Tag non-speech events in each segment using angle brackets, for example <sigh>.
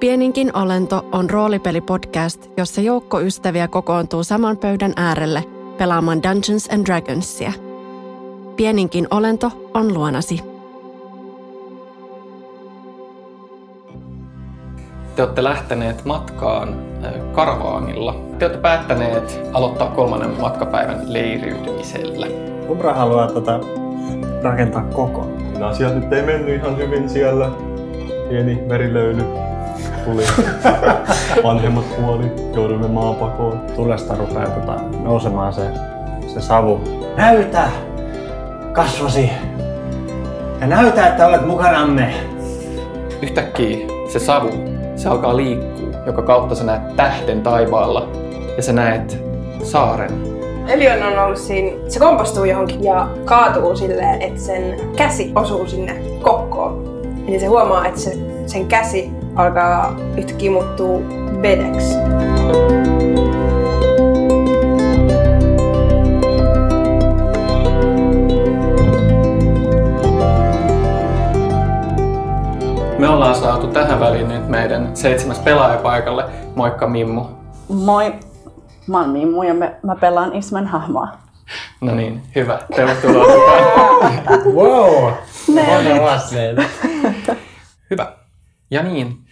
Pieninkin olento on roolipelipodcast, jossa joukko ystäviä kokoontuu saman pöydän äärelle pelaamaan Dungeons and Dragonsia. Pieninkin olento on luonasi. Te olette lähteneet matkaan karavaanilla. Te olette päättäneet aloittaa kolmannen matkapäivän leiriytymisellä. Ubra haluaa tota, rakentaa koko. Asiat nyt ei mennyt ihan hyvin siellä. Pieni verilöyly tuli. <laughs> Vanhemmat kuoli, joudumme maapakoon. Tulesta rupeaa tota, nousemaan se, se savu. Näytä kasvosi! Ja näytä, että olet mukanamme! Yhtäkkiä se savu, se alkaa liikkua, joka kautta sä näet tähten taivaalla ja sä näet saaren. Elion on ollut siinä, se kompastuu johonkin ja kaatuu silleen, että sen käsi osuu sinne kokkoon. Eli se huomaa, että se, sen käsi alkaa yhtäkkiä muuttuu vedeksi. Me ollaan saatu tähän väliin nyt meidän seitsemäs pelaajapaikalle. Moikka Mimmu. Moi, mä oon Mimmu ja me, mä pelaan Ismen hahmoa. No niin, hyvä. Tervetuloa. <laughs> Wow! Ne. Hyvä. Ja niin,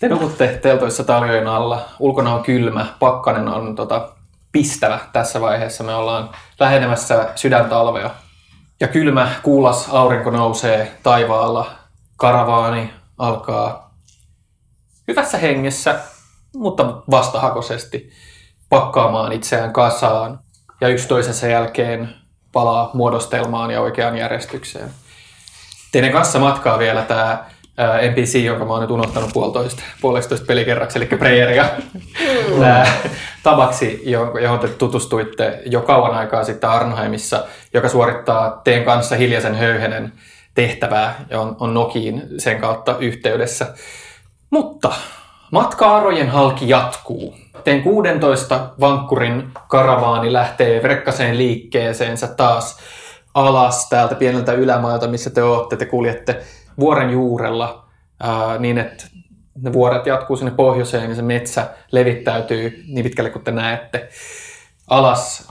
te nukutte teltoissa taljojen alla. Ulkona on kylmä, pakkanen on tota, pistävä tässä vaiheessa. Me ollaan lähenemässä sydäntalvea. Ja kylmä, kuulas aurinko nousee taivaalla. Karavaani alkaa hyvässä hengessä, mutta vastahakoisesti pakkaamaan itseään kasaan. Ja yksi toisensa jälkeen palaa muodostelmaan ja oikeaan järjestykseen. Teidän kanssa matkaa vielä tämä NPC, jonka mä oon nyt unohtanut puolitoista, puolestoista pelikerraksi, eli Preyeria. Tämä tabaksi, johon te tutustuitte jo kauan aikaa sitten Arnheimissa, joka suorittaa teen kanssa hiljaisen höyhenen tehtävää ja on, on Nokiin sen kautta yhteydessä. Mutta matka-arojen halki jatkuu. Teen 16 vankkurin karavaani lähtee Vrekkaseen liikkeeseensä taas alas täältä pieneltä ylämaalta, missä te olette. Te kuljette vuoren juurella ää, niin, että ne vuoret jatkuu sinne pohjoiseen ja se metsä levittäytyy niin pitkälle kuin te näette alas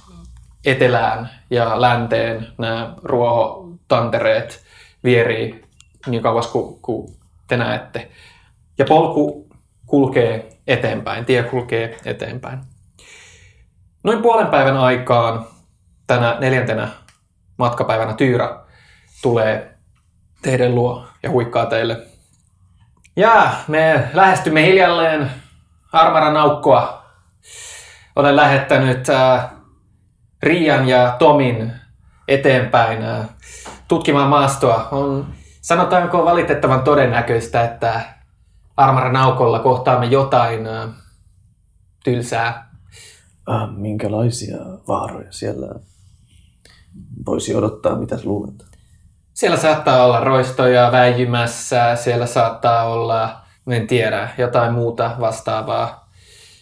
etelään ja länteen nämä ruohotantereet vierii niin kauas kuin, kuin te näette. Ja polku kulkee eteenpäin, tie kulkee eteenpäin. Noin puolen päivän aikaan tänä neljäntenä matkapäivänä Tyyrä tulee teidän luo ja huikkaa teille. Ja me lähestymme hiljalleen Armaran aukkoa. Olen lähettänyt äh, Rian ja Tomin eteenpäin äh, tutkimaan maastoa. On sanotaanko valitettavan todennäköistä, että Armaran aukolla kohtaamme jotain äh, tylsää. Ah, minkälaisia vaaroja siellä voisi odottaa, mitä luulet? Siellä saattaa olla roistoja väijymässä, siellä saattaa olla, en tiedä, jotain muuta vastaavaa.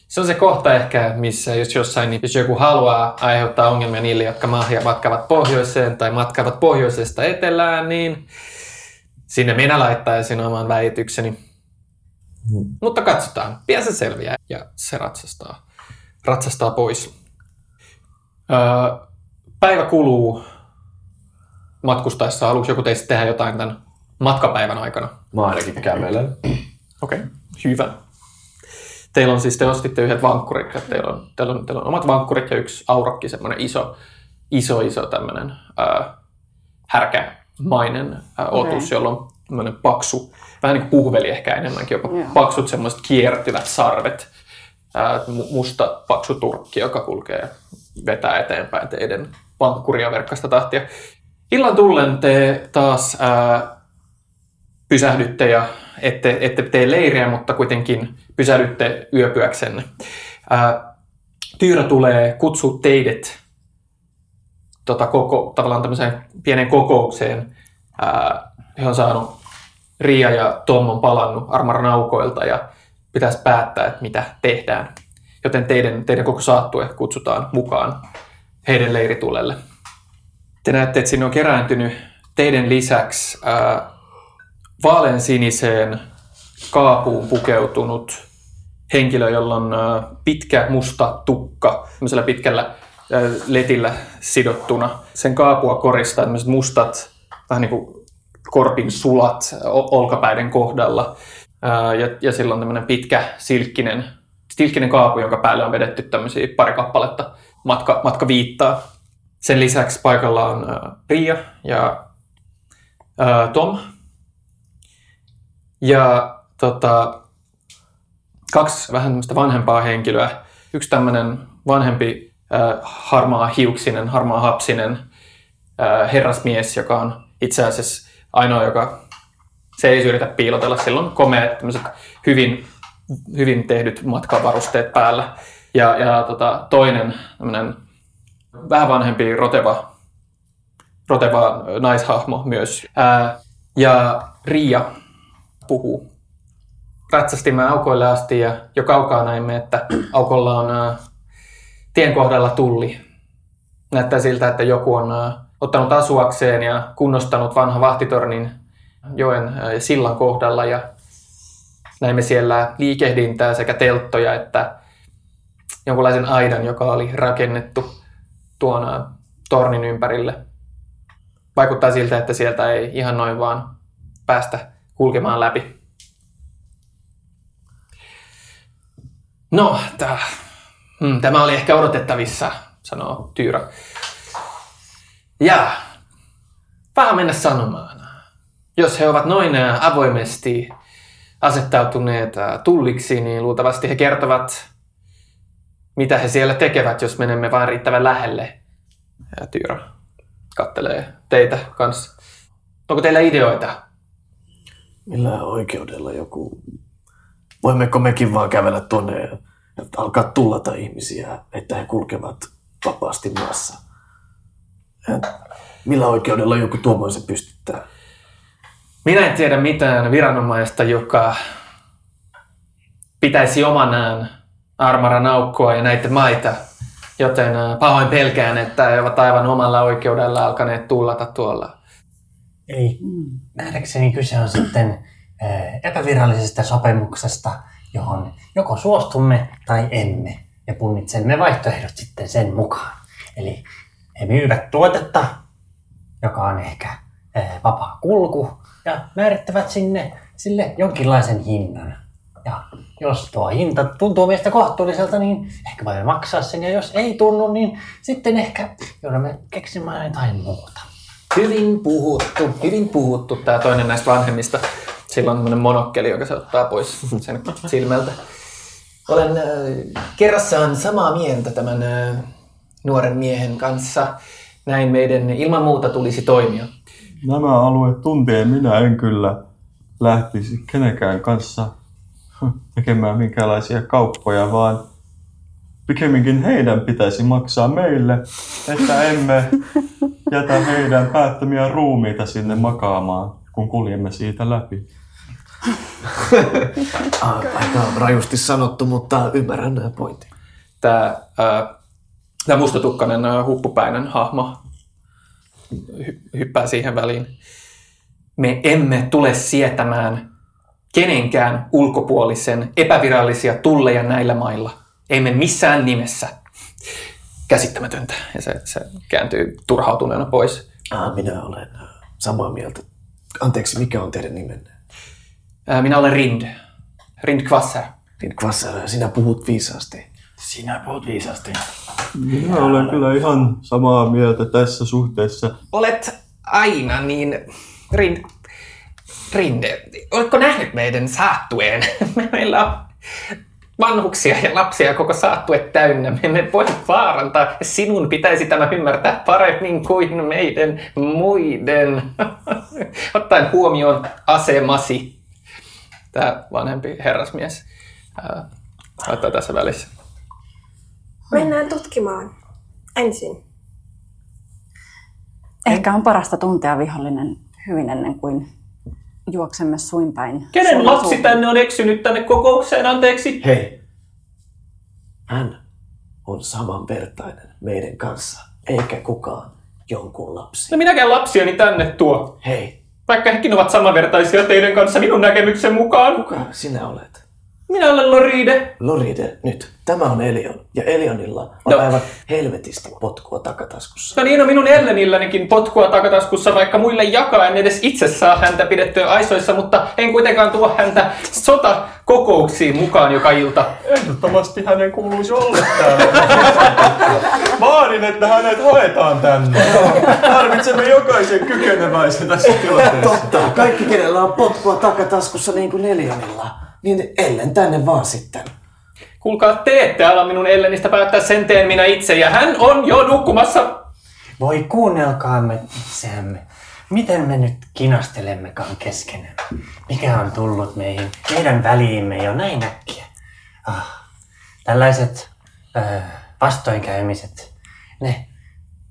Se on se kohta ehkä, missä jos jossain, niin jos joku haluaa aiheuttaa ongelmia niille, jotka mahja matkavat pohjoiseen tai matkavat pohjoisesta etelään, niin sinne minä laittaisin oman väitykseni. Hmm. Mutta katsotaan, pian se selviää ja se ratsastaa, ratsastaa pois. Öö, päivä kuluu matkustaessa. Haluatko joku teistä tehdä jotain tämän matkapäivän aikana? Mä ainakin kävelen. Okei, okay. hyvä. Teillä on siis, te ostitte yhdet vankkurit, että teillä on, teillä on, teillä on omat vankkurit ja yksi aurakki, semmoinen iso, iso, iso tämmöinen äh, härkämainen äh, otus, okay. jolla on tämmöinen paksu, vähän niin kuin puhveli ehkä enemmänkin, jopa yeah. paksut semmoiset kiertyvät sarvet, äh, musta paksu turkki, joka kulkee vetää eteenpäin teidän vankkuria verkkasta tahtia. Illan tullen te taas ää, pysähdytte ja ette, ette tee leiriä, mutta kuitenkin pysähdytte yöpyäksenne. Ää, Tyyrä tulee kutsua teidät tota, koko, tavallaan tämmöiseen pienen kokoukseen. Ää, he on saanut, Ria ja Tom on palannut Armaran aukoilta ja pitäisi päättää, että mitä tehdään. Joten teidän, teidän koko saattue kutsutaan mukaan heidän leiritulelle te näette, että sinne on kerääntynyt teidän lisäksi ää, vaaleansiniseen kaapuun pukeutunut henkilö, jolla on äh, pitkä musta tukka, tämmöisellä pitkällä äh, letillä sidottuna. Sen kaapua koristaa tämmöiset mustat, vähän niin kuin korpin sulat olkapäiden kohdalla. Ää, ja, ja sillä on tämmöinen pitkä silkkinen, silkkinen kaapu, jonka päälle on vedetty tämmöisiä pari kappaletta matka, matkaviittaa. Sen lisäksi paikalla on Pia ja Tom. Ja tota, kaksi vähän tämmöistä vanhempaa henkilöä. Yksi tämmöinen vanhempi ää, harmaa hiuksinen, harmaa hapsinen ää, herrasmies, joka on itse asiassa ainoa, joka se ei yritä piilotella. Sillä on komeat, tämmöiset hyvin, hyvin tehdyt matkavarusteet päällä. Ja, ja tota, toinen tämmöinen vähän vanhempi roteva, roteva naishahmo myös. Ää, ja Riia puhuu. Ratsastimme aukoille asti ja jo kaukaa näimme, että aukolla on ää, tien kohdalla tulli. Näyttää siltä, että joku on ää, ottanut asuakseen ja kunnostanut vanha vahtitornin joen ja sillan kohdalla ja näimme siellä liikehdintää sekä telttoja että jonkunlaisen aidan, joka oli rakennettu tuon tornin ympärille. Vaikuttaa siltä, että sieltä ei ihan noin vaan päästä kulkemaan läpi. No, hmm, tämä oli ehkä odotettavissa, sanoo Tyyrä. Ja vähän mennä sanomaan. Jos he ovat noin avoimesti asettautuneet tulliksi, niin luultavasti he kertovat, mitä he siellä tekevät, jos menemme vain riittävän lähelle. Ja Tyyrä kattelee teitä kanssa. Onko teillä ideoita? Millä oikeudella joku... Voimmeko mekin vaan kävellä tuonne ja alkaa tullata ihmisiä, että he kulkevat vapaasti maassa? Ja millä oikeudella joku tuommoisen pystyttää? Minä en tiedä mitään viranomaista, joka pitäisi omanaan armaran aukkoa ja näitä maita, joten pahoin pelkään, että he ovat aivan omalla oikeudella alkaneet tullata tuolla. Ei. Nähdäkseni kyse on sitten epävirallisesta sopimuksesta, johon joko suostumme tai emme. Ja punnitsemme vaihtoehdot sitten sen mukaan. Eli he myyvät tuotetta, joka on ehkä vapaa kulku, ja määrittävät sinne sille jonkinlaisen hinnan. Ja jos tuo hinta tuntuu meistä kohtuulliselta, niin ehkä voimme maksaa sen, ja jos ei tunnu, niin sitten ehkä joudumme keksimään jotain muuta. Hyvin puhuttu, hyvin puhuttu. Tämä toinen näistä vanhemmista. Sillä on tämmöinen monokkeli, joka se ottaa pois <laughs> sen silmältä. Olen äh, kerrassaan samaa mieltä tämän äh, nuoren miehen kanssa. Näin meidän ilman muuta tulisi toimia. Nämä alueet tuntien minä en kyllä lähtisi kenenkään kanssa tekemään minkälaisia kauppoja, vaan pikemminkin heidän pitäisi maksaa meille, että emme jätä heidän päättömiä ruumiita sinne makaamaan, kun kuljemme siitä läpi. <laughs> Aika rajusti sanottu, mutta ymmärrän nämä pointin. Tämä, äh, tämä mustatukkainen äh, huppupäinen hahmo hy- hyppää siihen väliin. Me emme tule sietämään kenenkään ulkopuolisen epävirallisia tulleja näillä mailla. Emme missään nimessä. Käsittämätöntä. Ja se, se kääntyy turhautuneena pois. Ah, minä olen samaa mieltä. Anteeksi, mikä on teidän nimenne? Ää, minä olen Rind. Rind Kvasser. Niin Kvasser, sinä puhut viisaasti. Sinä puhut viisasti. Minä olen kyllä ihan samaa mieltä tässä suhteessa. Olet aina niin... Rind... Rinde, oletko nähnyt meidän saattueen? <laughs> Meillä on vanhuksia ja lapsia koko saattue täynnä. Me emme voi vaarantaa. Sinun pitäisi tämä ymmärtää paremmin kuin meidän muiden. <laughs> Ottaen huomioon asemasi. Tämä vanhempi herrasmies ää, laittaa tässä välissä. Mennään tutkimaan ensin. Ehkä on parasta tuntea vihollinen hyvin ennen kuin juoksemme suinpäin. Kenen lapsi asuun. tänne on eksynyt tänne kokoukseen, anteeksi? Hei, hän on samanvertainen meidän kanssa, eikä kukaan jonkun lapsi. No minäkään lapsiani tänne tuo. Hei, Vaikka hekin ovat samanvertaisia teidän kanssa minun näkemyksen mukaan. Kuka sinä olet? Minä olen Loride. Loride, nyt. Tämä on Elion. Ja Elionilla on No. aivan helvetisti potkua takataskussa. No niin, no minun Ellenillänikin potkua takataskussa, vaikka muille jakaa. En edes itse saa häntä pidettyä aisoissa, mutta en kuitenkaan tuo häntä sotakokouksiin mukaan joka ilta. Ehdottomasti hänen kuuluisi olla täällä. <laughs> Vaadin, että hänet haetaan tänne. Tarvitsemme jokaisen kykeneväisen tässä tilanteessa. Totta, kaikki kenellä on potkua takataskussa niin kuin Elionilla. Niin ellen tänne vaan sitten. Kuulkaa, te ette ala minun Ellenistä päättää sen teen minä itse, ja hän on jo nukkumassa. Voi kuunnelkaamme itseämme. Miten me nyt kinastelemmekaan keskenään? Mikä on tullut meihin, meidän väliimme jo näin äkkiä? Ah, tällaiset äh, vastoinkäymiset, ne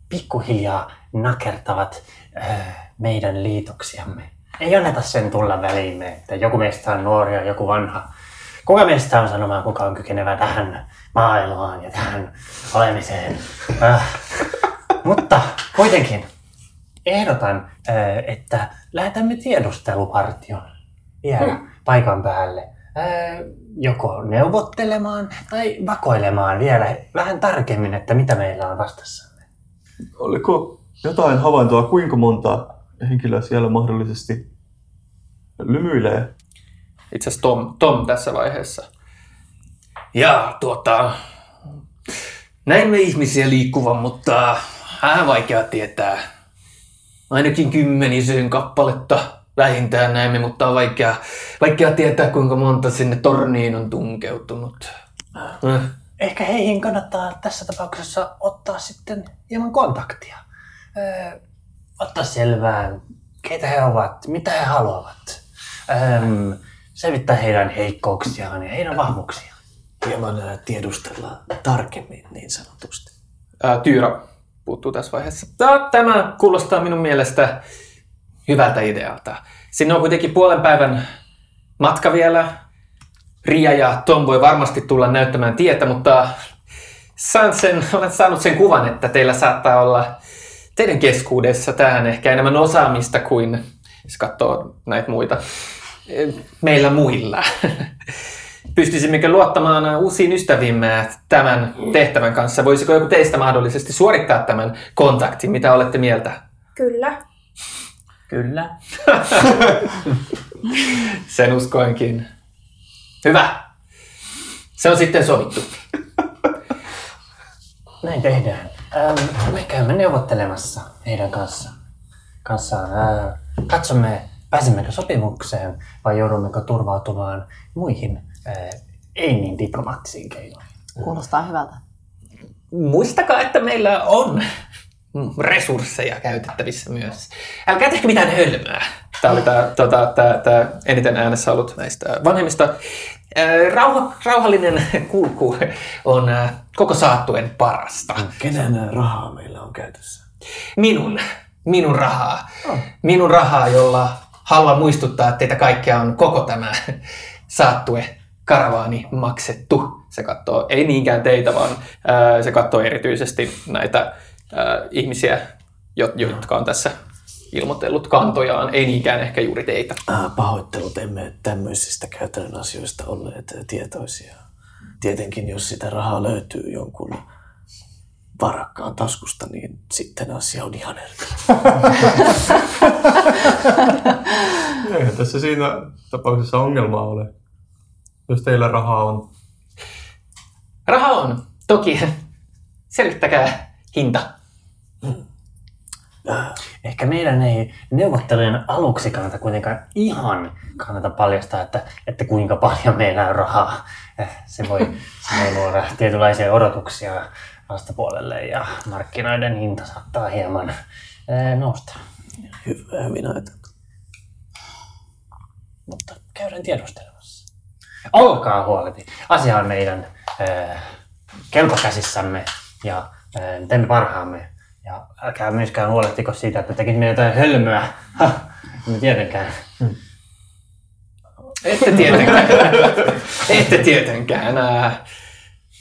pikkuhiljaa nakertavat äh, meidän liitoksiamme. Ei anneta sen tulla väliimme, että joku meistä on nuori ja joku vanha. Kuka meistä on sanomaan, kuka on kykenevä tähän maailmaan ja tähän olemiseen? Äh. Mutta kuitenkin ehdotan, äh, että lähetämme tiedustelupartion vielä paikan päälle. Äh, Joko neuvottelemaan tai vakoilemaan vielä vähän tarkemmin, että mitä meillä on vastassamme. Oliko jotain havaintoa, kuinka monta henkilöä siellä mahdollisesti lymyilee? Itse asiassa Tom, Tom tässä vaiheessa. Ja tuota, näimme ihmisiä liikkuvan, mutta vähän vaikea tietää. Ainakin kymmenisen kappaletta vähintään näemme, mutta on vaikea, vaikea tietää, kuinka monta sinne torniin on tunkeutunut. Äh. Ehkä heihin kannattaa tässä tapauksessa ottaa sitten hieman kontaktia. Öö, ottaa selvää, keitä he ovat, mitä he haluavat. Öö, selvittää heidän heikkouksiaan ja heidän vahvuuksiaan. Hieman ää, tiedustella tarkemmin niin sanotusti. Ää, Tyyra puuttuu tässä vaiheessa. Tämä kuulostaa minun mielestä hyvältä idealta. Sinne on kuitenkin puolen päivän matka vielä. Ria ja Tom voi varmasti tulla näyttämään tietä, mutta saan sen, olen saanut sen kuvan, että teillä saattaa olla teidän keskuudessa tähän ehkä enemmän osaamista kuin, jos katsoo näitä muita, meillä muilla. Pystyisimmekö luottamaan uusiin ystävimme tämän tehtävän kanssa? Voisiko joku teistä mahdollisesti suorittaa tämän kontaktin? Mitä olette mieltä? Kyllä. Kyllä. Sen uskoinkin. Hyvä. Se on sitten sovittu. Näin tehdään. Ähm, me käymme neuvottelemassa heidän kanssa, kanssaan. Äh, katsomme, pääsemmekö sopimukseen vai joudummeko turvautumaan muihin äh, ei niin diplomaattisiin keinoihin. Kuulostaa hyvältä. Muistakaa, että meillä on resursseja käytettävissä myös. Älkää tehkö mitään hölmöä. Tämä oli tämä, tota, tämä, tämä eniten äänessä ollut näistä vanhemmista. Ää, Rauha, rauhallinen kulku on ää, koko saattuen parasta. Kenen ää, rahaa meillä on käytössä? Minun, minun rahaa. Minun rahaa, jolla haluan muistuttaa, että teitä kaikkia on koko tämä saattue karavaani maksettu. Se katsoo, ei niinkään teitä, vaan ää, se katsoo erityisesti näitä ää, ihmisiä, jo- jotka on tässä ilmoitellut kantojaan, ei niinkään ehkä juuri teitä. Ah, pahoittelut, emme tämmöisistä käytännön asioista olleet tietoisia. Tietenkin, jos sitä rahaa löytyy jonkun varakkaan taskusta, niin sitten asia on ihan eri. <laughs> Eihän tässä siinä tapauksessa ongelmaa ole. Jos teillä rahaa on. Raha on, toki. Selvittäkää hinta. Ehkä meidän ei neuvottelujen aluksi kannata kuitenkaan ihan kannata paljastaa, että, että kuinka paljon meillä on rahaa. Eh, <laughs> Se voi, se voi luoda tietynlaisia odotuksia vastapuolelle ja markkinoiden hinta saattaa hieman eh, nousta. Hyvä, hyvin ajateltu. Mutta käydään tiedustelemassa. Olkaa huoleti. Asia on meidän äh, kelpokäsissämme ja äh, teemme parhaamme. Ja älkää myöskään huolehtiko siitä, että tekisimme jotain hölmöä. <laughs> Ha, tietenkään. Ette tietenkään. Ette tietenkään. Ää,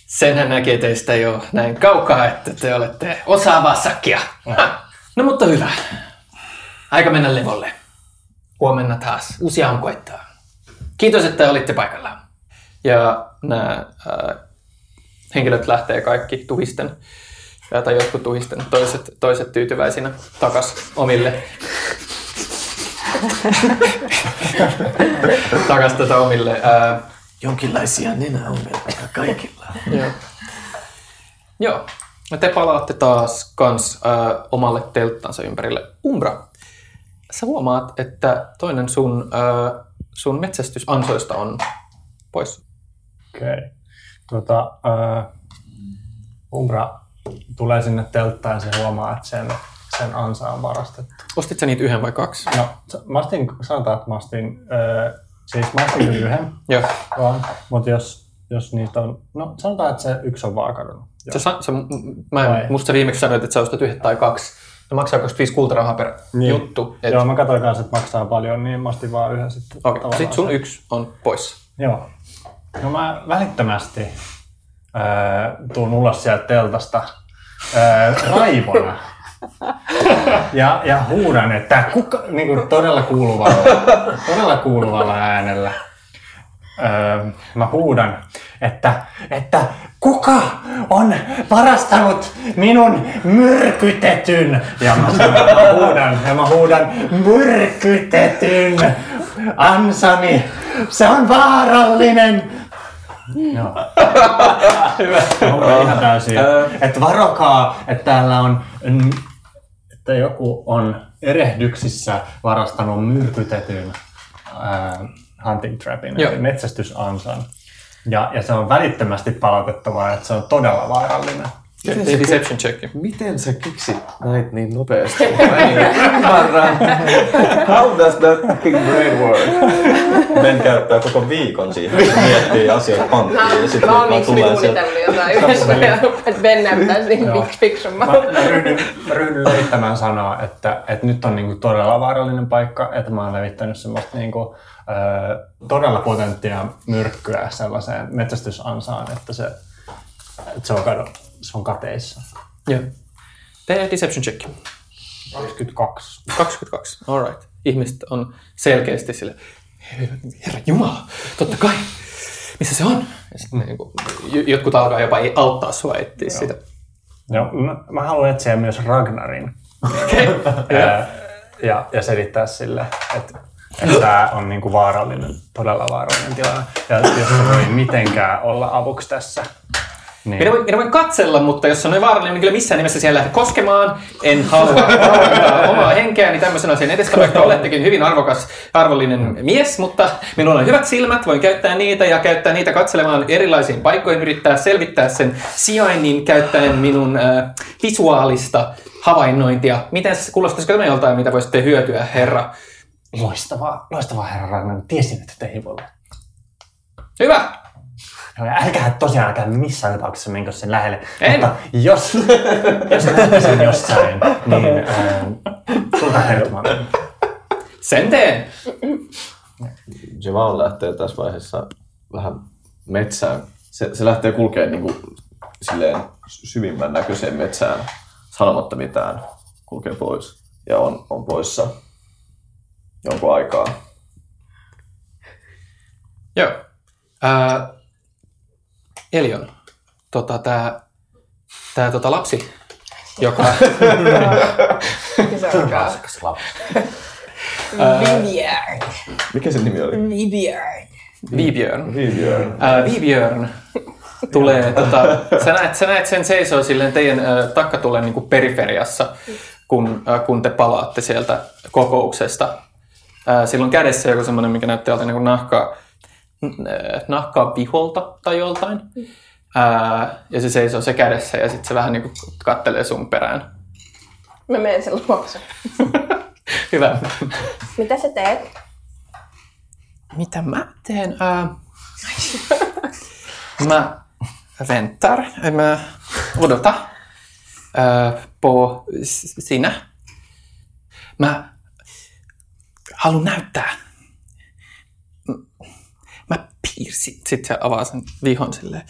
Senhän näkee teistä jo näin kaukaa, että te olette osaavaa sakkia. No mutta hyvä. Aika mennä levolle. huomenna taas. Uusi aamu koittaa. Kiitos, että olitte paikalla. Ja nämä äh, henkilöt lähtee kaikki tuhisten, tai jotkut tuhisten, toiset, toiset tyytyväisinä takas omille <laughs> takas tätä omille. Ää, Jonkinlaisia nenäongelmia kaikilla. joo. joo. Ja te palaatte taas kans ää, omalle telttansa ympärille. Umbra, sä huomaat, että toinen sun, ää, sun metsästysansoista on pois. Okei. Okay. Tota, äh, Umbra tulee sinne telttaan ja se huomaa, että sen, sen ansa on varastettu. Ostit sä niitä yhden vai kaksi? No, mä ostin, sanotaan, että mä ostin, äh, siis mä ostin kyllä yhden Joo. vaan, mutta jos, jos niitä on, no sanotaan, että se yksi on vaan kadonnut. Sä, sä, mä Vai? en, musta viimeksi sanoit, että sä ostat yhden tai kaksi. Ne maksaa 25 kultarahaa per Niin. juttu. Et, Joo, mä katsoin kanssa, että maksaa paljon, niin mä ostin vaan yhden sitten. Okei, tavallaan sit sun se. yksi on pois. Joo. No mä välittömästi öö, tuun ulos sieltä teltasta öö, raivona. <laughs> Ja, ja huudan, että kuka, niin kuin todella kuuluvalla, todella kuuluvalla äänellä. Öö, mä huudan, että, että kuka on varastanut minun myrkytetyn? Ja mä, sanon, mä huudan, ja mä huudan myrkytetyn ansani. Se on vaarallinen. Joo. <laughs> Hyvä. ihan täysin. Että varokaa, että täällä on, että joku on erehdyksissä varastanut myrkytetyn ää, hunting trapin, Joo. eli metsästysansan. Ja, ja se on välittömästi palautettava, että se on todella vaarallinen. Tee deception check. Miten sä keksit näitä niin nopeasti? <laughs> Mä en <laughs> ymmärrä. How does that fucking brain work? Ben käyttää koko viikon siihen, että miettii asioita pankkiin ja sitten Mä oon sieltä. suunnitellut jotain yhdessä, että Ben näyttäisi niin fik- fiksun Mä, mä, levittämään sanoa, että, että nyt on niinku todella vaarallinen paikka, että mä oon levittänyt semmoista niinku, ö, todella potenttia myrkkyä sellaiseen metsästysansaan, että se, että se, on, kado, se on kateissa. Joo. Tee deception check. 22. 22. Alright. Ihmiset on selkeästi sille, Herra Jumala, totta kai. Missä se on? Ja sitten niin jotkut alkaa jopa auttaa sua etsiä sitä. Joo, mä, mä haluan etsiä myös Ragnarin Okay. <laughs> ää, ja, ja selittää sille, että, että tämä on niinku vaarallinen, todella vaarallinen tilanne. Ja jos se voi mitenkään olla avuksi tässä, niin Minä voin, minä voin katsella, mutta jos se on noin vaarallinen, niin kyllä missään nimessä siellä lähde koskemaan. En halua <laughs> omaa henkeäni tämmöisen asian edestä, vaikka <laughs> olettekin hyvin arvokas, arvollinen mies, mutta minulla on hyvät silmät, voin käyttää niitä ja käyttää niitä katselemaan erilaisiin paikkoihin, yrittää selvittää sen sijainnin käyttäen minun äh, visuaalista havainnointia. Miten kuulostaisiko tämä joltain, mitä voisitte hyötyä, herra? loistavaa, loistavaa herra Ragnar. Tiesin, että teihin voi olla. Hyvä! Älkää tosiaan älkää missään tapauksessa menkö sen lähelle. En. Mutta jos, jos sen jossain, niin <laughs> äh, sulta Hertman. Sen teen! Se vaan lähtee tässä vaiheessa vähän metsään. Se, se lähtee kulkemaan niin kuin, silleen syvimmän näköiseen metsään sanomatta mitään. Kulkee pois ja on, on poissa jonkun aikaa. Joo. Ää, Elion, tota, tää, tää tota lapsi, joka... <laughs> Se alkaa. Vivian. Mikä se nimi oli? Vivian. Vibjörn. Vivjörn. Ää, Vibjörn tulee, tota, sä, näet, sä näet sen seisoo silleen teidän ää, takkatulen niin kuin periferiassa, kun, ää, kun te palaatte sieltä kokouksesta. Ää, sillä on kädessä joku semmoinen, mikä näyttää joltain niin kuin nahkaa, nahkaa viholta tai joltain. Ää, ja se seisoo se kädessä ja sitten se vähän niin kuin kattelee sun perään. Mä menen sen luokse. <laughs> Hyvä. Mitä sä teet? Mitä mä teen? Ää, mä väntar. Mä odota ää, på s- sinä. Mä haluan näyttää. Sitten se avaa sen vihon silleen.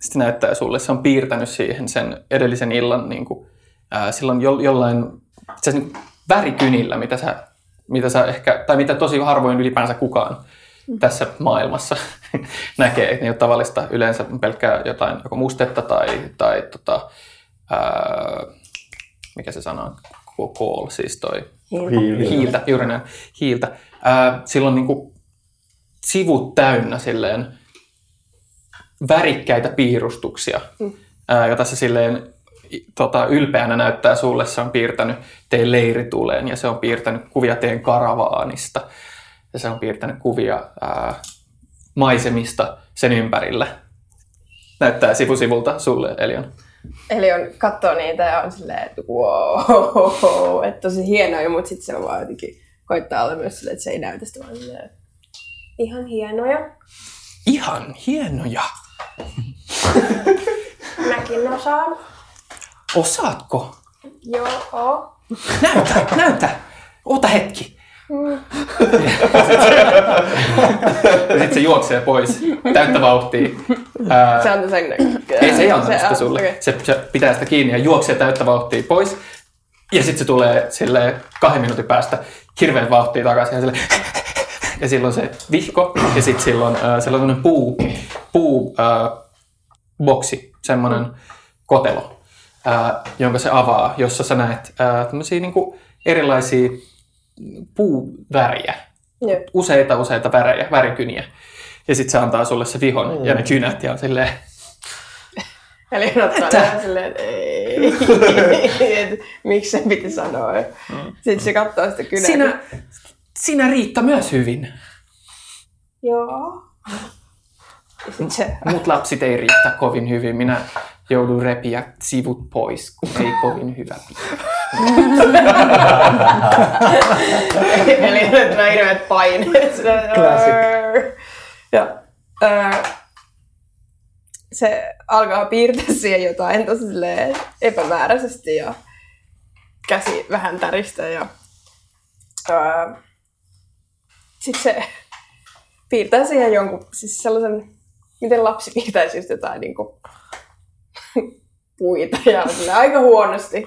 Sitten näyttää sulle. Se on piirtänyt siihen sen edellisen illan niin kuin, ää, silloin jo, jollain se niin värikynillä, mitä sä mitä sä ehkä, tai mitä tosi harvoin ylipäänsä kukaan tässä maailmassa <laughs> näkee. Ne ei ole tavallista yleensä pelkkää jotain joko mustetta tai, tai tota, ää, mikä se sana on, kool, siis toi Hiiltä. hiiltä, juuri näin, hiiltä. Ää, silloin niin kuin sivut täynnä silleen värikkäitä piirustuksia, mm. ää, jota se silleen tota, ylpeänä näyttää sulle. Se on piirtänyt teidän leirituleen ja se on piirtänyt kuvia teidän karavaanista ja se on piirtänyt kuvia ää, maisemista sen ympärillä. Näyttää sivusivulta sulle, Elion. Eli on katsoo niitä ja on silleen, että wow, <laughs> että tosi hienoja, mutta sitten se on vaan jotenkin koittaa olla myös silleen, että se ei näytä sitä vaan silleen, ihan hienoja. Ihan hienoja. <laughs> Mäkin osaan. Osaatko? Joo. Näytä, näytä. Ota hetki. <laughs> ja sitten se juoksee pois täyttä vauhtia. Ää, Se on sen ei se ei antanut sitä on- sulle. okei. Se, se pitää sitä kiinni ja juoksee täyttä vauhtia pois. Ja sitten se tulee sille kahden minuutin päästä hirveän vauhtia takaisin. Ja, sille, <laughs> ja silloin se vihko ja sitten silloin äh, sellainen puu, puu äh, boksi, semmoinen kotelo, äh, jonka se avaa, jossa sä näet äh, tämmöisiä niinku erilaisia puuväriä, useita useita värejä, värikyniä. Ja sitten se antaa sulle se vihon ja ne kynät ja on silleen, Eli on ottaa silleen, että <laughs> ei, et, miksi se piti sanoa. Sitten se katsoo sitä kynää. sinä, sinä Riitta myös hyvin. Joo. Mut lapsit ei riitä kovin hyvin. Minä joudun repiä sivut pois, kun ei kovin hyvä <laughs> eli nyt nämä hirveät paineet. Classic. Ja ää, se alkaa piirtää siihen jotain tosi epämääräisesti ja käsi vähän täristä ja sitten se piirtää siihen jonkun, siis sellaisen, miten lapsi piirtäisi just jotain niin kuin, puita ja aika huonosti.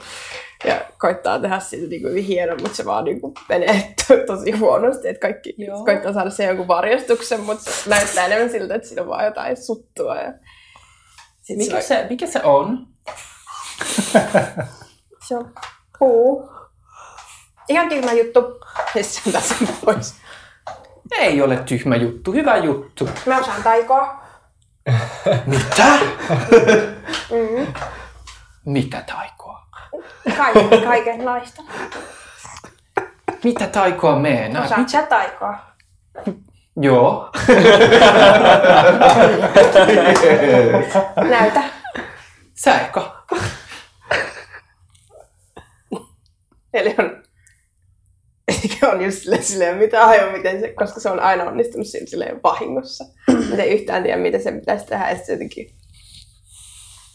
Ja koittaa tehdä siitä niin kuin hyvin hieno, mutta se vaan niin kuin menee to- <laughs> tosi huonosti. Että kaikki Joo. koittaa saada siihen jonkun varjostuksen, mutta se näyttää enemmän siltä, että siinä on vaan jotain suttua. Ja... Sit Mikä se, mikä se on? <laughs> se on puu. Ihan tyhmä juttu. On tässä pois. Ei ole tyhmä juttu, hyvä juttu. Mä osaan taikoa. <laughs> Mitä? Mm. Mitä taikoa? Kaiken, kaikenlaista. Mitä taikoa meenaa? Osaat sä taikoa? Joo. <laughs> Näytä. Säikö? Eli on, eli on just silleen, silleen mitä hajua, miten se, koska se on aina onnistunut siinä silleen vahingossa. Miten yhtään tiedä, mitä se pitäisi tehdä, sitten se jotenkin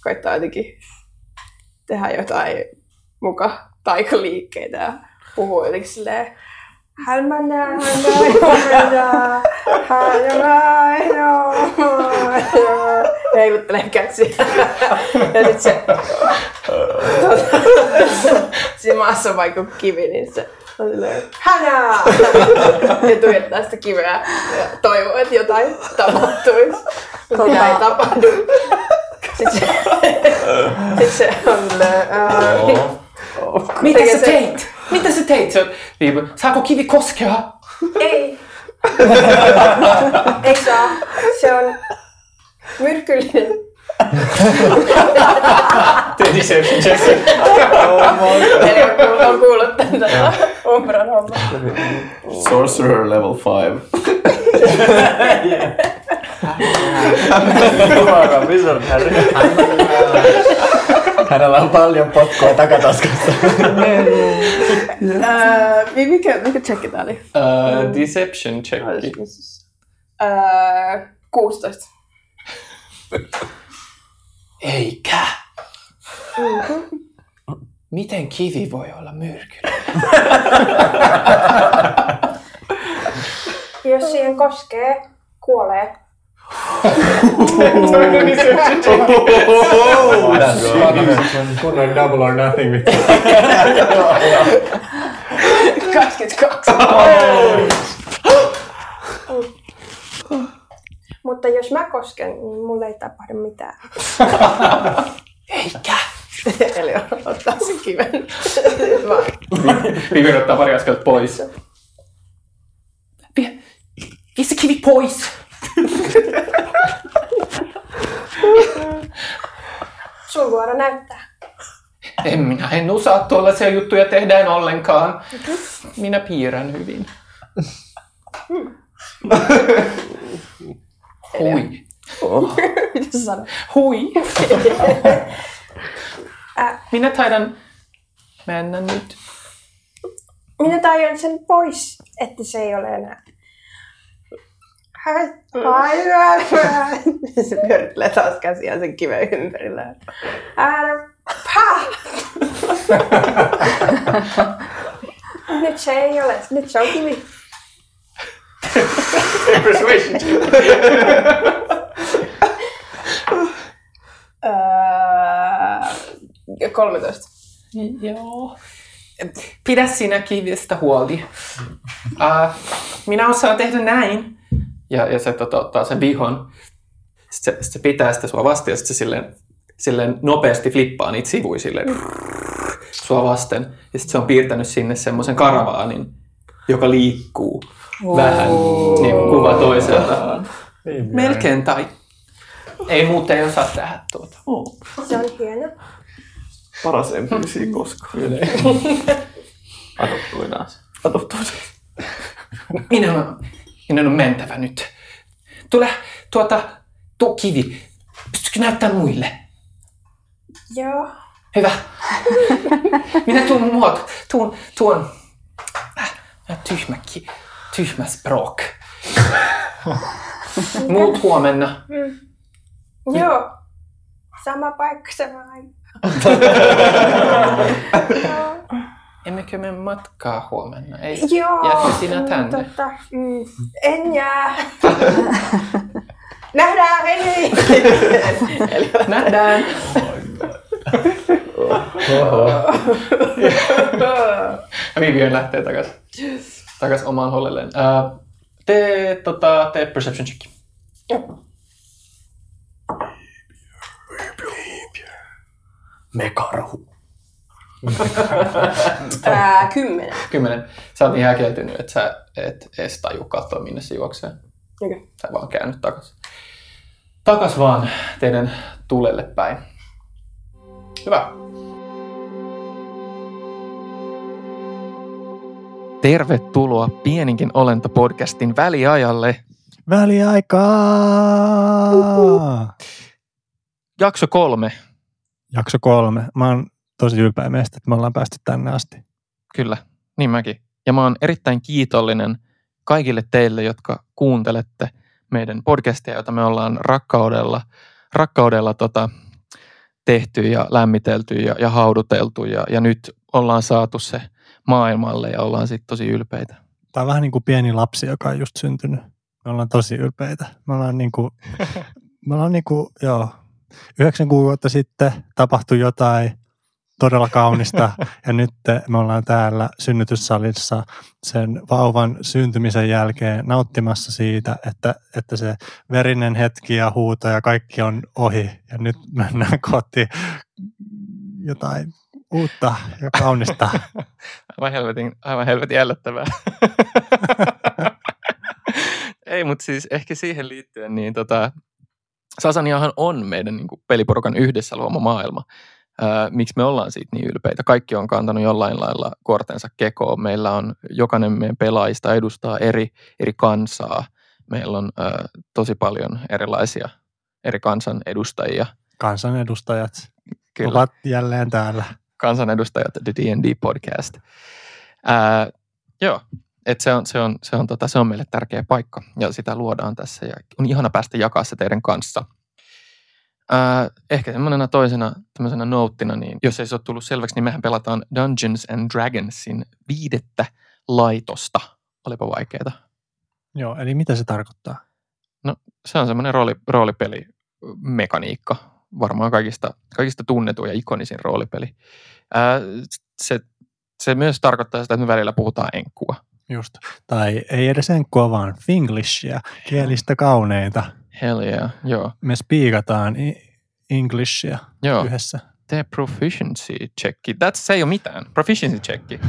koittaa jotenkin tehdä jotain muka taikaliikkeitä ja puhuu jotenkin silleen Halmana, halmana, halmana, heiluttelee käsiä. Ja sit se, tuota, siinä maassa on vaikka kivi, niin se silleen, hänää! Ja tuijottaa sitä kiveä ja toivoo, että jotain tapahtuisi. Mutta mitä ei tapahdu. Sitten se, <laughs> sit se on ää, <laughs> Mitä sä se- teit? Mitä sä teit? Niin, saako kivi koskea? Ei. <laughs> Ei saa. Se on myrkyllinen. Tee deception check. Eli on kuullut, tätä Umbran. Sorcerer level 5. Jumala, Wizard Harry. Hänellä on paljon potkua takataskassa. Ää, mikä, mikä checki tää oli? Uh, deception check. Ää, 16. Eikä. Miten kivi voi olla myrkyllinen? <laughs> Jos siihen koskee, kuolee. Kunnon double or nothing <laughs> vittu. <laughs> 22. Mutta jos mä kosken, niin mulle ei tapahdu mitään. Eikä. <laughs> Eli ottaa sen kiven. Vaan. Vivi ottaa pari askelta pois. Se kivi pois. Sun vuoro näyttää. En minä en osaa tuollaisia juttuja tehdä ollenkaan. Minä piirrän hyvin. <laughs> Hui. Mitä sä sanot? Hui. Minä taidan mennä nyt. Minä tajon sen pois, että se ei ole enää. Hai. <laughs> Se pyörittelee taas käsiään sen kiven ympärillä. <laughs> Nyt se ei ole, nyt se on kivi. Persuasion check. Öö, 13. Joo. Pidä sinä kivistä huoli. Uh, minä osaan tehdä näin. Ja, ja se tota, ottaa sen vihon. Sitten se, sit se pitää sitä sua vastaan ja sitten se silleen, silleen nopeasti flippaa niitä sivuja silleen sua vasten. Ja sitten se on piirtänyt sinne semmoisen karavaanin, joka liikkuu vähän niin kuin kuva toiselta. Melkein tai. Ei muuten ei osaa tehdä tuota. Se on hieno. Paras NPC koskaan. Adoptoidaan se. <laughs> Adoptoitu. Minun on, minun on mentävä nyt. Tule tuota, tuo kivi. Pystytkö näyttämään muille? Joo. Hyvä. Minä tuun muot, tuun, tuon äh, tyhmä, ki, tyhmä språk. Muut huomenna. Joo. Sama paikka, sama aika. <laughs> Emmekö me matkaa huomenna? Ei. Joo. Jäätkö sinä mm, tänne? Tota, mm, en jää. <laughs> Nähdään, hei! Eli <laughs> Nähdään. Vivian lähtee takas, takas omaan hollelleen. Uh, tee, tota, tee perception check. Me karhu. <laughs> Ää, kymmenen. Kymmenen. Sä oot niin häkeltynyt, että sä et edes taju katsoa, minne se juoksee. Okei. Sä vaan käännyt takas. Takas vaan teidän tulelle päin. Hyvä. Tervetuloa Pieninkin olento-podcastin väliajalle. Väliaikaa! Jakso kolme. Jakso kolme. Mä oon tosi ylpeä meistä, että me ollaan päästy tänne asti. Kyllä, niin mäkin. Ja mä oon erittäin kiitollinen kaikille teille, jotka kuuntelette meidän podcastia, jota me ollaan rakkaudella, rakkaudella tota, tehty ja lämmitelty ja, ja hauduteltu. Ja, ja nyt ollaan saatu se maailmalle ja ollaan sitten tosi ylpeitä. Tämä on vähän niin kuin pieni lapsi, joka on just syntynyt. Me ollaan tosi ylpeitä. Me ollaan niin kuin, me ollaan niin kuin, joo, yhdeksän kuukautta sitten tapahtui jotain todella kaunista <laughs> ja nyt me ollaan täällä synnytyssalissa sen vauvan syntymisen jälkeen nauttimassa siitä, että, että se verinen hetki ja huuto ja kaikki on ohi ja nyt mennään kohti jotain uutta ja kaunista. <laughs> Aivan helvetin, aivan helvetin ällöttävää. <laughs> Ei, mutta siis ehkä siihen liittyen, niin tota, Sasaniahan on meidän niin kuin, peliporukan yhdessä luoma maailma. Ää, miksi me ollaan siitä niin ylpeitä? Kaikki on kantanut jollain lailla kortensa kekoon. Meillä on, jokainen meidän pelaajista edustaa eri, eri kansaa. Meillä on ää, tosi paljon erilaisia eri kansan edustajia. Kansanedustajat Kyllä. ovat jälleen täällä. Kansanedustajat The D&D Podcast. Ää, joo, et se, on, se, on, se, on, tota, se on meille tärkeä paikka ja sitä luodaan tässä ja on ihana päästä jakaa se teidän kanssa. Ää, ehkä semmoisena toisena tämmöisenä nouttina, niin jos ei se ole tullut selväksi, niin mehän pelataan Dungeons and Dragonsin viidettä laitosta. Olipa vaikeeta. Joo, eli mitä se tarkoittaa? Se on semmoinen rooli, roolipelimekaniikka. Varmaan kaikista, kaikista tunnetuin ja ikonisin roolipeli. Ää, se se myös tarkoittaa sitä, että me välillä puhutaan enkkua. Just. Tai ei edes enkkua, vaan finglishia, kielistä kauneita. Hell yeah, joo. Me spiikataan englishia Joo. yhdessä. Tee proficiency checki. That's se ei ole mitään. Proficiency checki.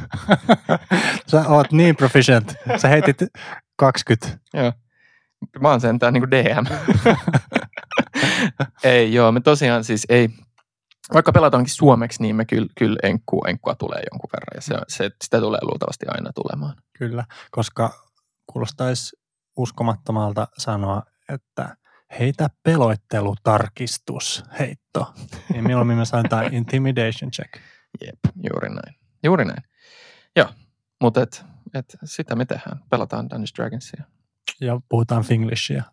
<laughs> Sä oot niin proficient. Sä heitit 20. Joo. Mä oon sentään niin DM. <laughs> <laughs> ei joo, me tosiaan siis ei, vaikka pelataankin suomeksi, niin me kyllä, kyllä enkkua, enkkua tulee jonkun verran ja se, se, sitä tulee luultavasti aina tulemaan. Kyllä, koska kuulostaisi uskomattomalta sanoa, että heitä pelottelutarkistus heitto. Niin mieluummin me sanotaan <laughs> intimidation check. Jep, juuri näin. Juuri näin. Joo, mutta et, et sitä me tehdään. Pelataan Dungeons Dragonsia. Ja puhutaan finglishia.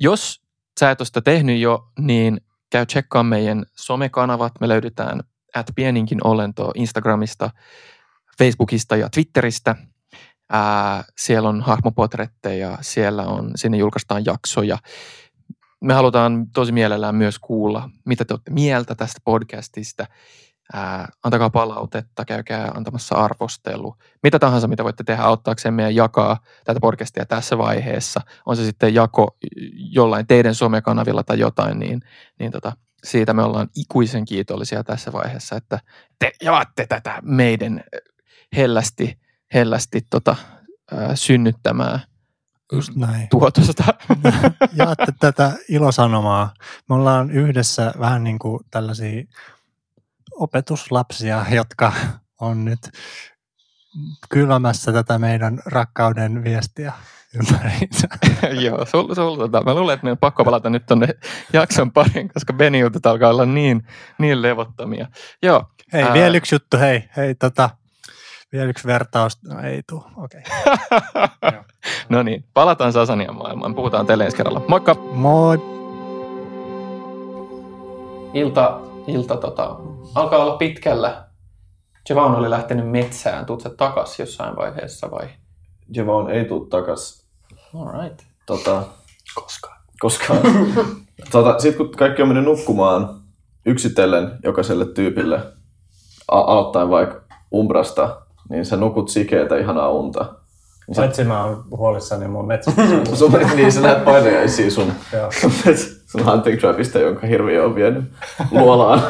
Jos sä et ole sitä tehnyt jo, niin käy tsekkaa meidän somekanavat. Me löydetään at pieninkin olento Instagramista, Facebookista ja Twitteristä. Ää, siellä on hahmopotretteja, siellä on, sinne julkaistaan jaksoja. Me halutaan tosi mielellään myös kuulla, mitä te olette mieltä tästä podcastista. Ää, antakaa palautetta, käykää antamassa arvostelu. Mitä tahansa, mitä voitte tehdä auttaakseen meidän jakaa tätä podcastia tässä vaiheessa. On se sitten jako jollain teidän somekanavilla tai jotain, niin, niin tota, siitä me ollaan ikuisen kiitollisia tässä vaiheessa, että te jaatte tätä meidän hellästi, hellästi tota, ää, synnyttämää Just näin. tuotosta. Jaatte tätä ilosanomaa. Me ollaan yhdessä vähän niin kuin tällaisia opetuslapsia, jotka on nyt kylmässä tätä meidän rakkauden viestiä ympäriinsä. <laughs> Joo, sul, sul, tota, mä luulen, että meidän on pakko palata nyt tonne jakson pariin, koska Beni-jutut alkaa olla niin, niin levottomia. Joo, Hei, Ää. vielä yksi juttu, hei, hei tota, vielä yksi vertaus, no ei tuu, okei. <laughs> Okay. no niin, palataan Sasanian maailmaan. Puhutaan teille ensi kerralla. Moikka! Moi! Ilta, ilta tota, alkaa olla pitkällä. Javan oli lähtenyt metsään. Tuut sä takas jossain vaiheessa vai? Javon ei tuu takas. All right. Tota, koskaan. Koskaan. <laughs> tota, Sitten kun kaikki on mennyt nukkumaan yksitellen jokaiselle tyypille, a- aloittain vaikka Umbrasta, niin sä nukut sikeitä ihanaa unta. Niin sä, Paitsi mä oon huolissani mun metsä. <laughs> sun, niin sä näet painajaisia sun, Joo. <laughs> sun hunting trapista, jonka hirviö on vienyt luolaan.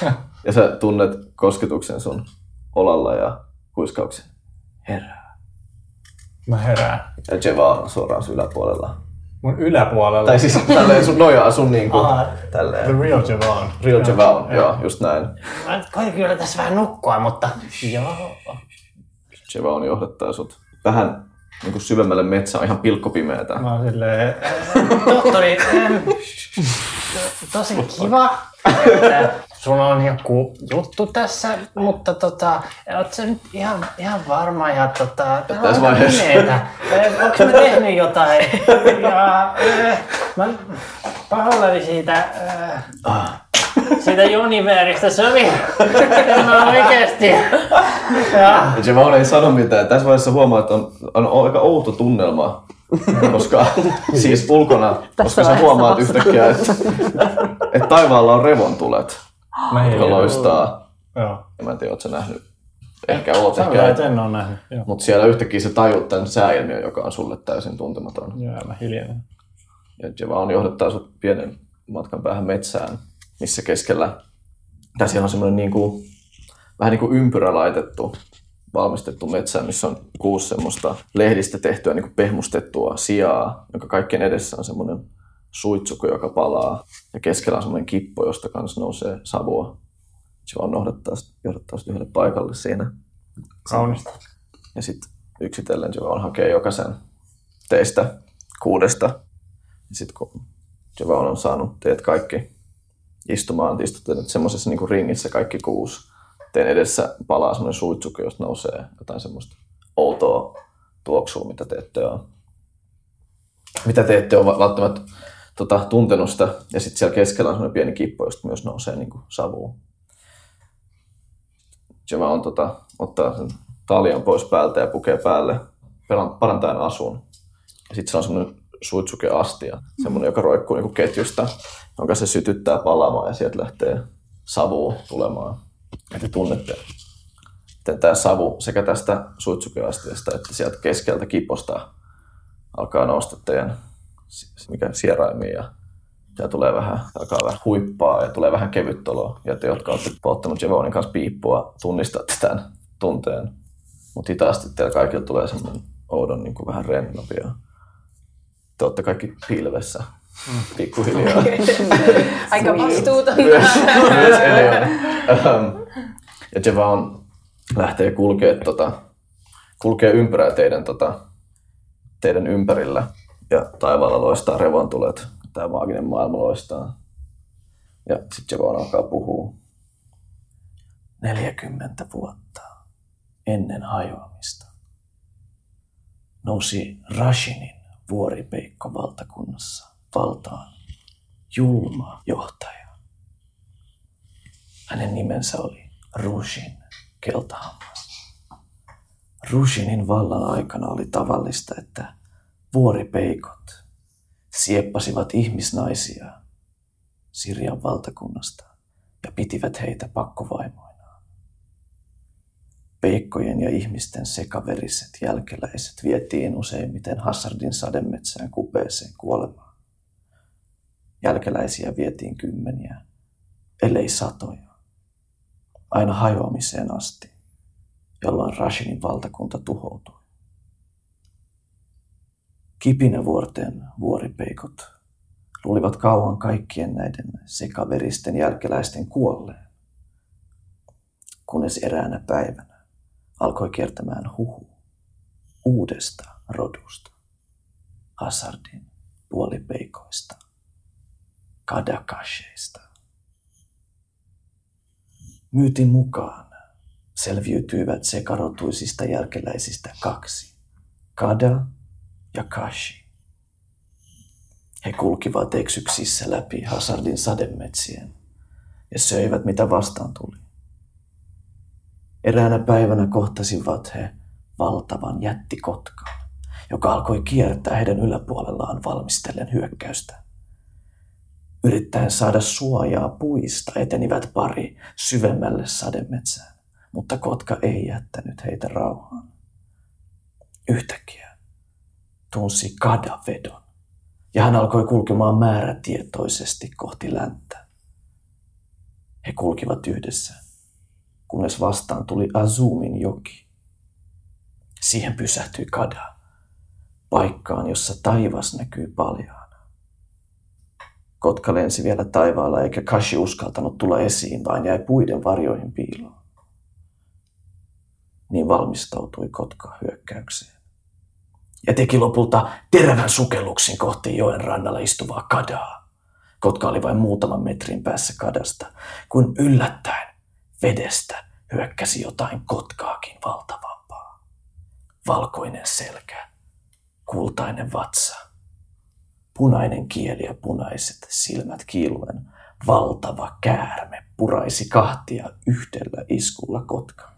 <laughs> ja sä tunnet kosketuksen sun olalla ja huiskauksen. Herää. Mä herään. Ja Jeva on suoraan sun yläpuolella. Mun yläpuolella. Tai siis tälleen sun nojaa sun <laughs> niinku, Ah, tälleen. The real Javon. Real Javon, joo, just näin. Mä nyt koitin kyllä tässä vähän nukkua, mutta joo. Javon johdattaa sut vähän niinku syvemmälle metsään, ihan pilkkopimeätä. Mä oon silleen, Tohtori, ähm, <laughs> tosi kiva, että sulla on joku juttu tässä, mutta tota, oot sä nyt ihan, ihan varma ja tota, tää on aika vaiheessa. pimeetä. Äh, Onks mä tehnyt jotain? <laughs> Ja, äh, mä pahoillani siitä, äh, siitä Joniveristä, se oli, en mä oikeesti. Ja, Javon ei sano mitään. Tässä vaiheessa huomaa, että on, on aika outo tunnelma. koska <laughs> siis ulkona, koska sä huomaat vasta. yhtäkkiä, että, että taivaalla on revontulet, mä jotka loistaa. Joo. Mä en tiedä, ootko sä nähnyt? Ehkä oot, Sä ehkä et en oo nähnyt. Mutta siellä yhtäkkiä sä tajut tämän sääilmiön, joka on sulle täysin tuntematon. Joo, mä hiljenen. Ja Javon johdattaa sut pienen matkan päähän metsään, missä keskellä, tai siellä on semmoinen niin kuin, vähän niin kuin ympyrä laitettu, valmistettu metsä, missä on kuusi semmoista lehdistä tehtyä niin kuin pehmustettua sijaa, jonka kaikkien edessä on semmoinen suitsuko, joka palaa. Ja keskellä on semmoinen kippo, josta kanssa nousee savua. Javon johdattaa, johdattaa sut yhdelle paikalle siinä. Kaunista. Ja sitten yksitellen Javon hakee jokaisen teistä kuudesta. Ja sitten kun Javon on saanut teet kaikki istumaan, te istutte nyt semmoisessa niinku ringissä kaikki kuusi. Teidän edessä palaa semmoinen suitsuke, josta nousee jotain semmoista outoa tuoksua, mitä te ette ole, mitä te ette ole välttämättä tota, tuntenut sitä. Ja sitten siellä keskellä on semmoinen pieni kippo, josta myös nousee niinku savua. Java on tota, ottaa sen taljan pois päältä ja pukee päälle parantajan asun. Ja sitten se on semmoinen suitsukeastia, semmoinen, joka roikkuu niinku ketjusta, jonka se sytyttää palamaan ja sieltä lähtee savua tulemaan. Ja te tunnette sitten tämä savu sekä tästä suitsukeastiasta että sieltä keskeltä kiposta alkaa nousta teidän mikä sieraimiin ja ja tulee vähän, alkaa vähän huippaa ja tulee vähän kevyt olo. Ja te, jotka olette polttanut Jevonin kanssa piippua, tunnistatte tämän tunteen. Mutta hitaasti teillä kaikilla tulee semmoinen oudon niin kuin vähän rennompi. Ja te olette kaikki pilvessä pikkuhiljaa. <laughs> Aika vastuutonta. Eleon. Ähm, ja Jevan lähtee kulkee, tota, kulkee ympärää teidän, tota, teidän ympärillä. Ja taivaalla loistaa revontulet. Tämä maaginen maailma loistaa. Ja sitten Jevan alkaa puhua. 40 vuotta ennen hajoamista nousi Rashinin vuoripeikko valtakunnassa valtaan julma johtaja. Hänen nimensä oli Rushin keltahammas. Rushinin vallan aikana oli tavallista, että vuoripeikot sieppasivat ihmisnaisia Sirian valtakunnasta ja pitivät heitä pakkovaimoinaan. Peikkojen ja ihmisten sekaveriset jälkeläiset vietiin useimmiten Hassardin sademetsään kupeeseen kuolemaan. Jälkeläisiä vietiin kymmeniä, ellei satoja, aina hajoamiseen asti, jolloin Rashinin valtakunta tuhoutui. Kipinävuorten vuoripeikot luulivat kauan kaikkien näiden sekaveristen jälkeläisten kuolleen, kunnes eräänä päivänä alkoi kiertämään huhu uudesta rodusta, Hazardin puolipeikoista, kadakasheista. Myytin mukaan selviytyivät sekarotuisista jälkeläisistä kaksi, Kada ja Kashi. He kulkivat eksyksissä läpi Hazardin sademetsien ja söivät mitä vastaan tuli. Eräänä päivänä kohtasivat he valtavan jättikotkan, joka alkoi kiertää heidän yläpuolellaan valmistellen hyökkäystä. Yrittäen saada suojaa puista etenivät pari syvemmälle sademetsään, mutta kotka ei jättänyt heitä rauhaan. Yhtäkkiä tunsi kadavedon ja hän alkoi kulkemaan määrätietoisesti kohti länttä. He kulkivat yhdessä, kunnes vastaan tuli Azumin joki. Siihen pysähtyi Kada, paikkaan, jossa taivas näkyy paljaana. Kotka lensi vielä taivaalla eikä Kashi uskaltanut tulla esiin, vaan jäi puiden varjoihin piiloon. Niin valmistautui kotka hyökkäykseen ja teki lopulta terävän sukelluksen kohti joen rannalla istuvaa kadaa. Kotka oli vain muutaman metrin päässä kadasta, kun yllättäen vedestä hyökkäsi jotain kotkaakin valtavampaa. Valkoinen selkä, kultainen vatsa, punainen kieli ja punaiset silmät kiiluen, valtava käärme puraisi kahtia yhdellä iskulla kotkan,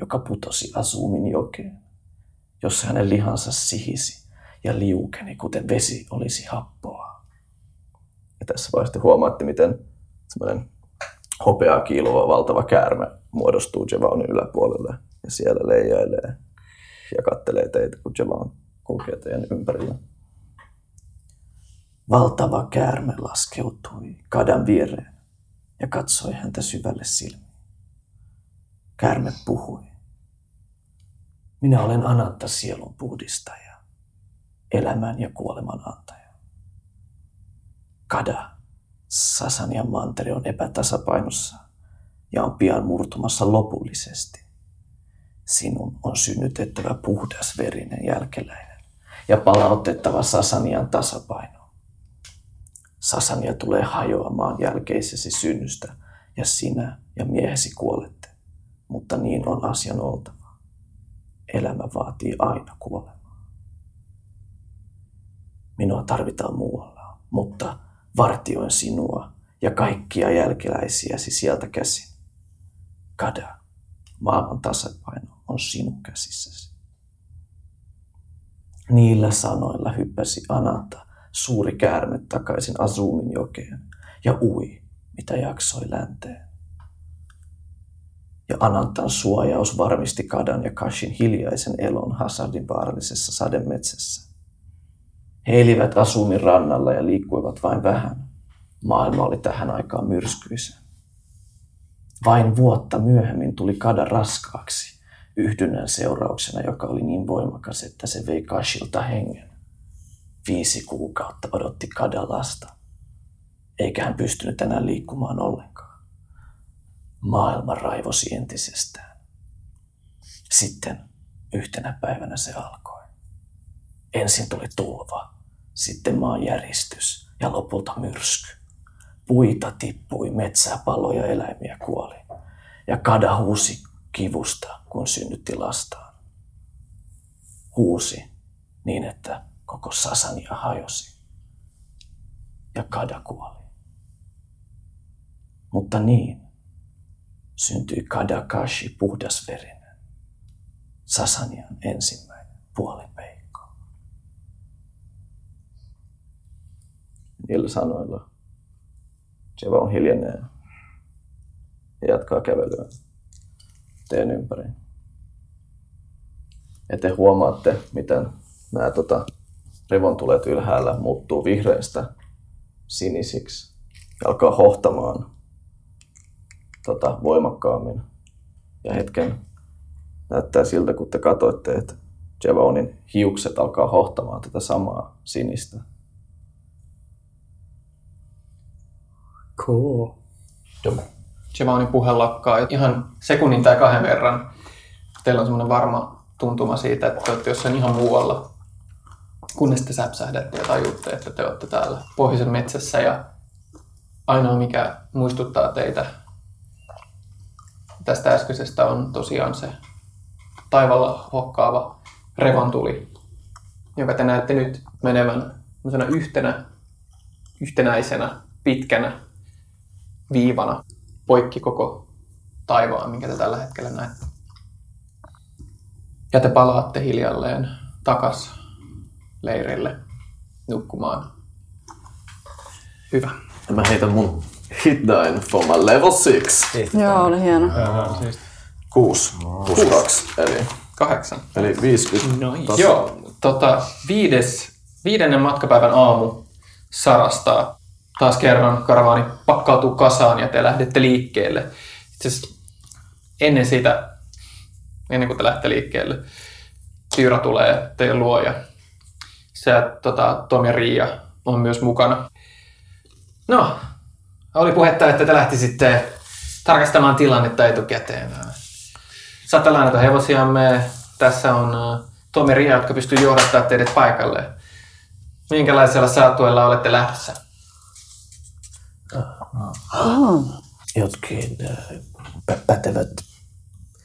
joka putosi Asumin jokeen jossa hänen lihansa sihisi ja liukeni, kuten vesi olisi happoa. Ja tässä vaiheessa huomaatte, miten semmoinen hopeaa kiiluva valtava käärme muodostuu Javaunin yläpuolelle ja siellä leijailee ja kattelee teitä, kun Javaun kulkee teidän ympärillä. Valtava käärme laskeutui kadan viereen ja katsoi häntä syvälle silmiin. Käärme puhui. Minä olen Anatta sielun puhdistaja, elämän ja kuoleman antaja. Kada, Sasanian mantere on epätasapainossa ja on pian murtumassa lopullisesti. Sinun on synnytettävä puhdas verinen jälkeläinen ja palautettava Sasanian tasapaino. Sasania tulee hajoamaan jälkeisesi synnystä ja sinä ja miehesi kuolette, mutta niin on asian oltava elämä vaatii aina kuolemaa. Minua tarvitaan muualla, mutta vartioin sinua ja kaikkia jälkeläisiäsi sieltä käsin. Kada, maailman tasapaino on sinun käsissäsi. Niillä sanoilla hyppäsi Ananta, suuri käärme takaisin Azumin jokeen ja ui, mitä jaksoi länteen. ja Anantan suojaus varmisti Kadan ja Kashin hiljaisen elon Hazardin vaarallisessa sademetsässä. He elivät Asumin rannalla ja liikkuivat vain vähän. Maailma oli tähän aikaan myrskyisä. Vain vuotta myöhemmin tuli Kada raskaaksi yhdynnän seurauksena, joka oli niin voimakas, että se vei Kashilta hengen. Viisi kuukautta odotti Kada lasta, eikä hän pystynyt enää liikkumaan ollenkaan. Maailma raivosi entisestään. Sitten yhtenä päivänä se alkoi. Ensin tuli tulva, sitten maanjäristys ja lopulta myrsky. Puita tippui, metsää paloi ja eläimiä kuoli. Ja Kada huusi kivusta, kun synnytti lastaan. Huusi niin, että koko Sasania hajosi. Ja Kada kuoli. Mutta niin syntyi Kadakashi puhdasverinen, Sasanian ensimmäinen puolipeikko. Niillä sanoilla Jeva on hiljenee ja jatkaa kävelyä teen ympäri. Ja te huomaatte, miten nämä tota, revontulet ylhäällä muuttuu vihreistä sinisiksi ja alkaa hohtamaan tota, voimakkaammin. Ja hetken näyttää siltä, kun te katsoitte, että Jevonin hiukset alkaa hohtamaan tätä samaa sinistä. Cool. Giovannin puhe lakkaa ihan sekunnin tai kahden verran. Teillä on semmoinen varma tuntuma siitä, että te olette jossain ihan muualla. Kunnes te säpsähdätte ja tajutte, että te olette täällä pohjoisen metsässä ja ainoa mikä muistuttaa teitä tästä äskeisestä on tosiaan se taivalla hokkaava revontuli, jonka te näette nyt menevän yhtenä, yhtenäisenä, pitkänä viivana poikki koko taivaan, minkä te tällä hetkellä näette. Ja te palaatte hiljalleen takas leirille nukkumaan. Hyvä. Ja mä heitän mun hit dine for my level 6. Joo, oli hieno. 6 plus 2, eli, Kahdeksan. eli 50. Noin. Tossa. Joo, tota, viides, viidennen matkapäivän aamu sarastaa. Taas kerran karavaani pakkautuu kasaan ja te lähdette liikkeelle. Itse asiassa ennen sitä, ennen kuin te lähdette liikkeelle, Tyra tulee teidän luo ja se, tota, Tom ja Riia on myös mukana. No, oli puhetta, että te lähtisitte tarkastamaan tilannetta etukäteen. Saatte lainata hevosiamme. Tässä on äh, Tom ja Riia, jotka pystyy johdattaa teidät paikalle. Minkälaisella saattueella olette lähdössä? Jotkin äh, pä- pätevät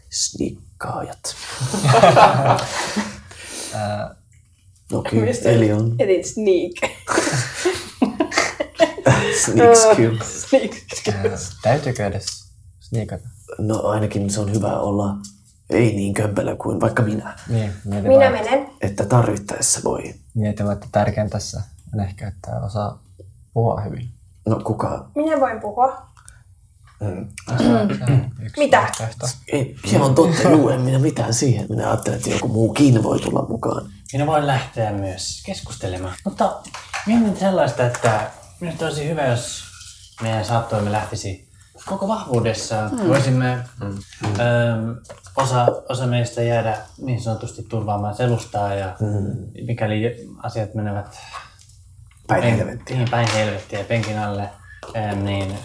snikkaajat. <laughs> no kyllä, Mistä eli on Etin sneak. <laughs> sneak skill. <laughs> sneak. Täytyykö edes sniikata? No ainakin se on hyvä olla ei niin kömpelö kuin vaikka minä. Niin, Minä vaan, menen. Että tarvittaessa voi. mietin että tärkein tässä on ehkä, että osaa puhua hyvin. No kuka? Minä voin puhua. Mm. Mitä? Ei, se on totta, juu, en minä mitään siihen. Minä ajattelen, että joku muukin voi tulla mukaan. Minä voin lähteä myös keskustelemaan. Mutta mietin sellaista, että minusta olisi hyvä, jos meidän saattoimme lähtisi koko vahvuudessaan. Mm. Voisimme mm. Öö, osa, osa meistä jäädä niin sanotusti turvaamaan selustaa ja mm. mikäli asiat menevät Päin pen- helvettiä. Niin, päin helvettiä penkin alle, öö, niin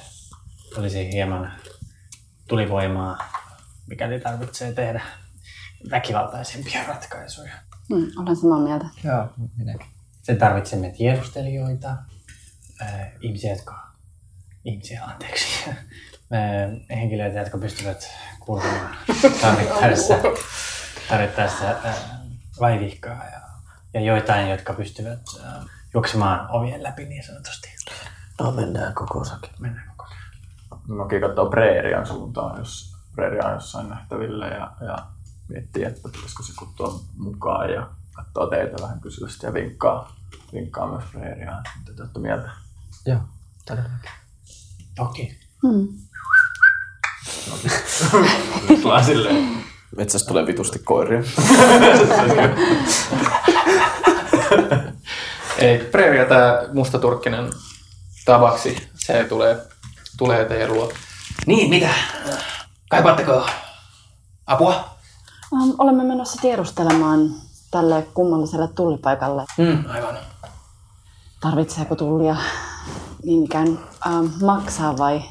olisi hieman tulivoimaa, mikäli tarvitsee tehdä väkivaltaisempia ratkaisuja. Mm, olen samaa mieltä. Joo, minäkin. Sen tarvitsemme tiedustelijoita, ää, ihmisiä, jotka, ihmisiä, anteeksi, <laughs> ää, henkilöitä, jotka pystyvät kulkemaan <laughs> tarvittaessa, tarvittaessa ää, vaivihkaa ja, ja joitain, jotka pystyvät ää, juoksemaan ovien läpi niin sanotusti. No mennään koko sakin. Mennään koko ajan. Noki katsoo Preerian suuntaan, jos Preeria on jossain nähtävillä ja, ja miettii, että pitäisikö se kuttua mukaan ja katsoo teitä vähän kysyvästi ja vinkkaa, vinkkaa myös Preeriaan. Mitä te olette mieltä? Joo, todellakin. Toki. Mm. Vaan <laughs> silleen. Metsästä tulee vitusti koiria. <laughs> <laughs> Ei, Preeria tämä mustaturkkinen tavaksi, se tulee, tulee teidän luo. Niin, mitä? Kaipaatteko apua? Ähm, olemme menossa tiedustelemaan tälle kummalliselle tullipaikalle. Mm, aivan. Tarvitseeko tullia niin ikään ähm, maksaa vai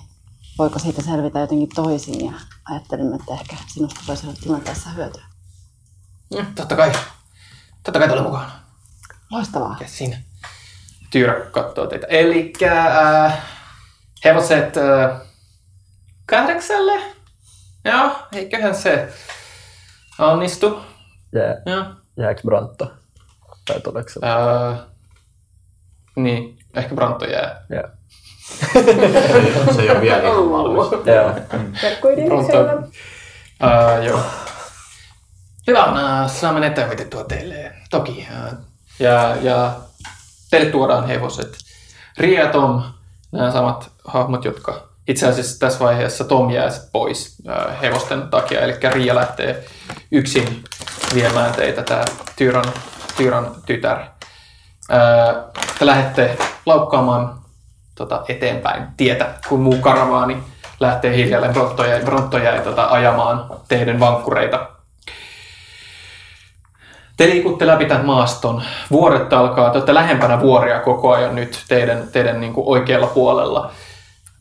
voiko siitä selvitä jotenkin toisin? Ja ajattelimme, että ehkä sinusta voisi olla tilanteessa hyötyä. Mm, totta kai. Totta kai tule mukaan. Loistavaa. Mikä siinä? Tyyrä katsoo teitä. Eli äh, hevoset äh, kahdeksalle. Joo, eiköhän se onnistu. Jää, Joo. jääkö Brantta? Tai todeksi? Äh, niin, ehkä Branto jää. Jää. <laughs> Se ei ole vielä ihan valmis. Joo. Siellä. Uh, joo. Hyvä, uh, saamme ne toimitettua teille. Toki. Uh, ja, ja teille tuodaan hevoset. Ria Tom, nämä samat hahmot, jotka itse asiassa tässä vaiheessa Tom jää pois uh, hevosten takia. Eli Ria lähtee yksin viemään teitä, tämä Tyran, Tyran tytär. Uh, te lähdette laukkaamaan tota, eteenpäin tietä, kun muu karavaani lähtee hiljalleen. Bronto jäi tota, ajamaan teidän vankkureita. Te liikutte läpi tämän maaston. Vuoret alkaa, te olette lähempänä vuoria koko ajan nyt teidän, teidän niin kuin oikealla puolella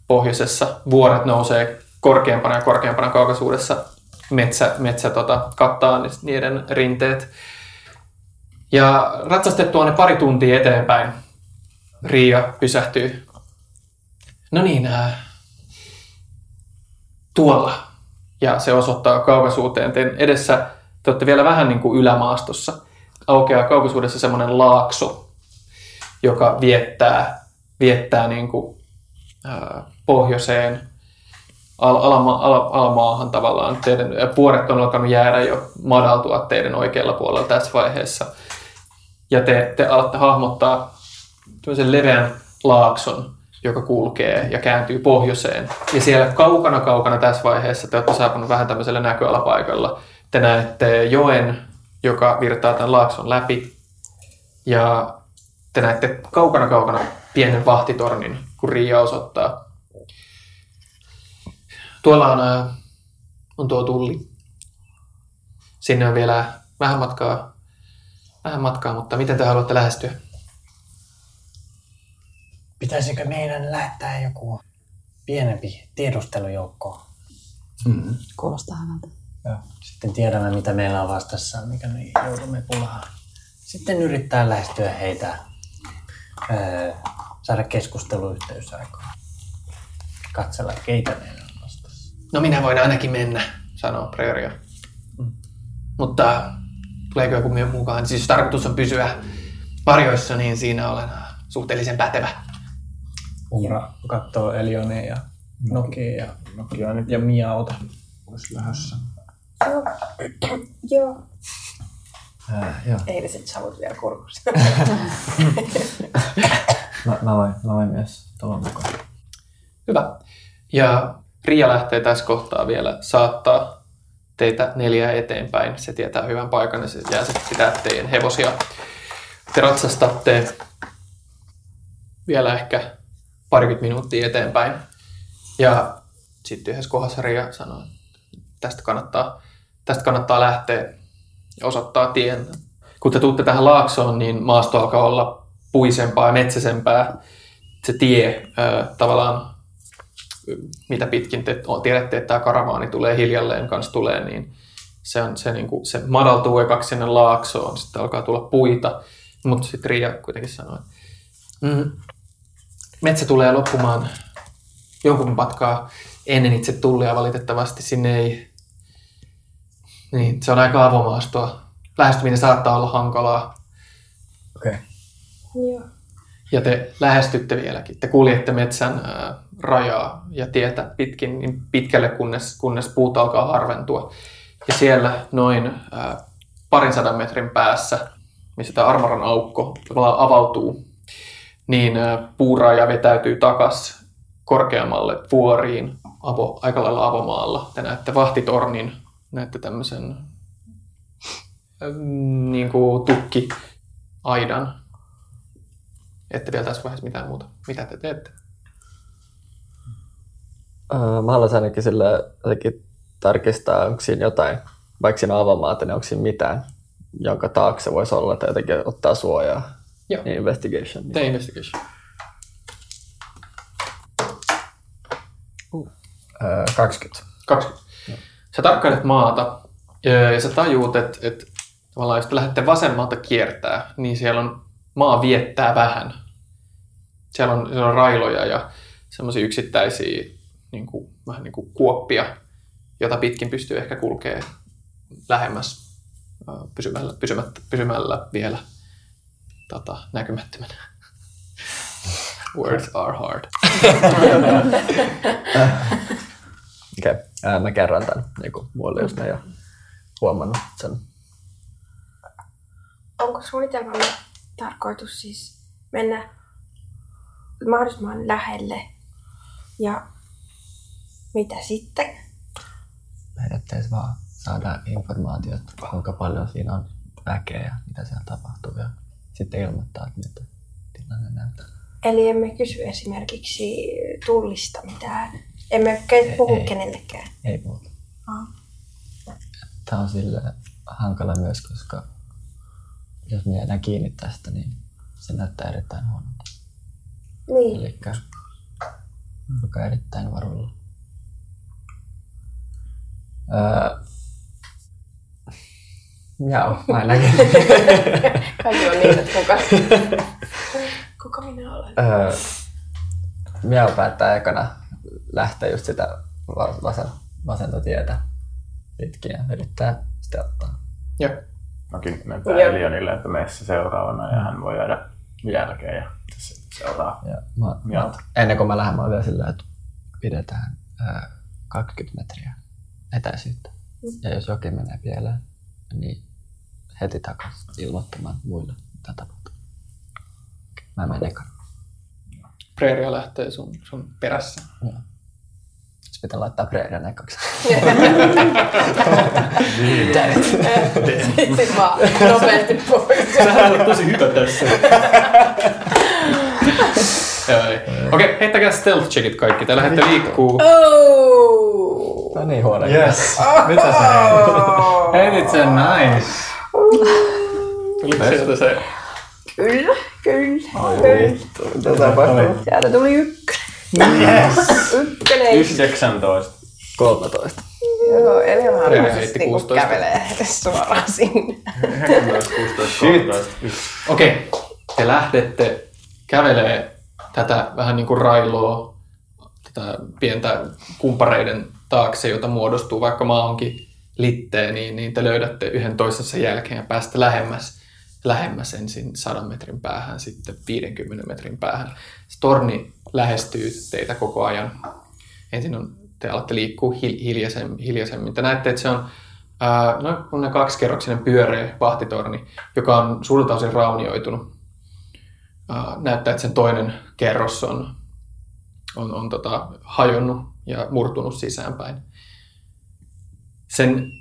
pohjoisessa. Vuoret nousee korkeampana ja korkeampana kaukaisuudessa. Metsä, metsä tota, kattaa niiden rinteet. Ja ratsastettua ne pari tuntia eteenpäin. Riia pysähtyy. No niin, äh, tuolla. Ja se osoittaa kaukaisuuteen. Teidän edessä te olette vielä vähän niin kuin ylämaastossa. Aukeaa kaukaisuudessa semmoinen laakso, joka viettää, viettää niin kuin, ää, pohjoiseen al- alama, al- alamaahan tavallaan. Teidän puoret on alkanut jäädä jo madaltua teidän oikealla puolella tässä vaiheessa. Ja te, te alatte hahmottaa tämmöisen leveän laakson, joka kulkee ja kääntyy pohjoiseen. Ja siellä kaukana kaukana tässä vaiheessa te olette saapunut vähän tämmöisellä näköalapaikalla. Te näette joen, joka virtaa tämän laakson läpi. Ja te näette kaukana kaukana pienen vahtitornin, kun Riia osoittaa. Tuolla on, ää, on tuo tulli. Sinne on vielä vähän matkaa, vähän matkaa, mutta miten te haluatte lähestyä? Pitäisikö meidän lähettää joku pienempi tiedustelujoukko? Kuulostaa hyvältä. Sitten tiedämme, mitä meillä on vastassa, mikä me joudumme pulaan. Sitten yrittää lähestyä heitä, öö, saada keskusteluyhteys aikaan. Katsella, keitä meillä on vastassa. No minä voin ainakin mennä, sanoo Preoria. Mutta tuleeko joku muu mukaan? Siis jos tarkoitus on pysyä varjoissa, niin siinä olen suhteellisen pätevä. Uura katsoo Elionia ja Nokia ja, Nokia ja Miauta. Olisi lähdössä. Joo. Ää, joo. Eiliset savut vielä kurkussa. <laughs> Mä, mä, voin, mä voin myös tulla mukaan. Hyvä. Ja Ria lähtee tässä kohtaa vielä saattaa teitä neljää eteenpäin. Se tietää hyvän paikan ja se jää sitten pitää teidän hevosia. Te ratsastatte vielä ehkä parikymmentä minuuttia eteenpäin. Ja sitten yhdessä kohdassa Ria sanoo, että tästä kannattaa, tästä kannattaa lähteä ja osoittaa tien. Kun te tuutte tähän laaksoon, niin maasto alkaa olla puisempaa ja metsäsempää. Se tie tavallaan mitä pitkin te tiedätte, että tämä karavaani tulee hiljalleen kanssa tulee, niin se, on, se, niin kuin, se madaltuu ekaksi sinne laaksoon, sitten alkaa tulla puita, mutta sitten Ria kuitenkin sanoi, että mm, metsä tulee loppumaan jonkun matkaa ennen itse tullia valitettavasti, sinne ei, niin se on aika avomaastoa. Lähestyminen saattaa olla hankalaa, Okei. Joo. ja te lähestytte vieläkin. Te kuljette metsän ää, rajaa ja tietä pitkin niin pitkälle, kunnes, kunnes puut alkaa harventua. Ja siellä noin ää, parin sadan metrin päässä, missä tämä armoran aukko tavallaan avautuu, niin ää, puuraja vetäytyy takas korkeammalle vuoriin avo, aika lailla avomaalla. Te näette vahtitornin, näette tämmöisen äm, niin kuin tukki aidan. Ette vielä tässä vaiheessa mitään muuta. Mitä te teette? Öö, mä haluaisin ainakin jotenkin tarkistaa, onko siinä jotain, vaikka siinä on avomaata, niin onko siinä mitään, jonka taakse voisi olla tai jotenkin ottaa suojaa. Joo. Niin investigation. Niin. Tee investigation. Öö, 20. 20. Sä tarkkailet maata ja ja sä tajuut, että, että tavallaan jos te lähdette vasemmalta kiertää, niin siellä on maa viettää vähän. Siellä on, siellä on railoja ja semmoisia yksittäisiä niin kuin, vähän niin kuin kuoppia, jota pitkin pystyy ehkä kulkee lähemmäs pysymällä, pysymättä, pysymällä vielä tota, näkymättömänä. <laughs> Words are hard. <laughs> <laughs> Okei, okay. mä kerron tämän niin muille, jos ne ei ole huomannut sen. Onko suunnitelmamme tarkoitus siis mennä mahdollisimman lähelle ja mitä sitten? Periaatteessa vaan saada informaatiota, kuinka paljon siinä on väkeä ja mitä siellä tapahtuu ja sitten ilmoittaa, että miltä tilanne näyttää. Eli emme kysy esimerkiksi tullista mitään. Emme puhu Ei. kenellekään. Ei puhuta. Ah. Tämä on sille hankala myös, koska jos me jäädään kiinni tästä, niin se näyttää erittäin huonolta. Niin. Eli olkaa erittäin varulla. Öö, Miau, ainakin. <laughs> Kaikki on niin, että kuka, <laughs> kuka minä olen. öö, Miau päättää ekana lähteä just sitä va- vasen, vasenta tietä pitkin ja yrittää sitä ottaa. Joo. Mäkin mentään Joo. Elionille, että meissä seuraavana ja hän voi jäädä jälkeen ja seuraa. Ja mä, mä, ennen kuin mä lähden, mä vielä silleen, että pidetään ää, 20 metriä etäisyyttä. Ja jos jokin menee pieleen, niin heti takaisin ilmoittamaan muille, mitä tapahtuu. Mä menen ekana. Preeria lähtee sun, sun perässä. Joo. Sitten pitää laittaa preerian ekaksi. Sitten vaan nopeasti pois. Sähän on tosi hyvä tässä. Okei, heittäkää stealth checkit kaikki. Te lähdette liikkuu. Oh! No niin, huono. Yes! Mitä sä heitit? Heitit sen nice! Tuliko sieltä se? Kyllä, kyllä, kyllä. Mitä tapahtuu? Sieltä tuli ykkönen. Yes! Ykkönen. 19. 13. Joo, eli harvasti heitti niinku 16. kävelee suoraan sinne. 19, 16, 13. Okei, te lähdette kävelee tätä vähän niin kuin railoa, tätä pientä kumpareiden taakse, jota muodostuu, vaikka maa onkin litteä, niin, niin te löydätte yhden toisensa jälkeen ja päästä lähemmäs, lähemmäs ensin 100 metrin päähän, sitten 50 metrin päähän. Se torni lähestyy teitä koko ajan. Ensin on, te alatte liikkua hil, hiljaisemmin, hiljaisemmin. Te näette, että se on ää, noin kaksikerroksinen pyöreä vahtitorni, joka on suurelta osin raunioitunut. Ää, näyttää, että sen toinen kerros on, on, on tota, hajonnut ja murtunut sisäänpäin. Sen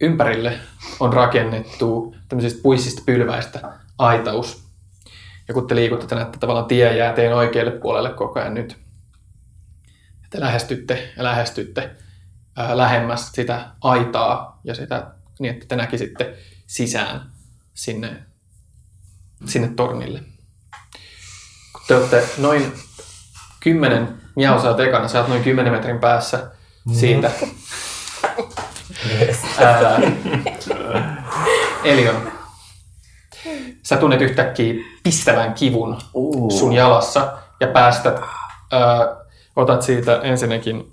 ympärille on rakennettu tämmöisistä puissista pylväistä aitaus. Ja kun te liikutte, te näette tavallaan tie jää teidän oikealle puolelle koko ajan nyt. Ja te lähestytte ja lähestytte ää, lähemmäs sitä aitaa ja sitä niin, että te näkisitte sisään sinne, sinne tornille. Kun te olette noin 10, Miau sä oot ekana, sä oot noin 10 metrin päässä siitä. Ää, <laughs> Elion, sä tunnet yhtäkkiä pistävän kivun sun jalassa ja päästät, ää, otat siitä ensinnäkin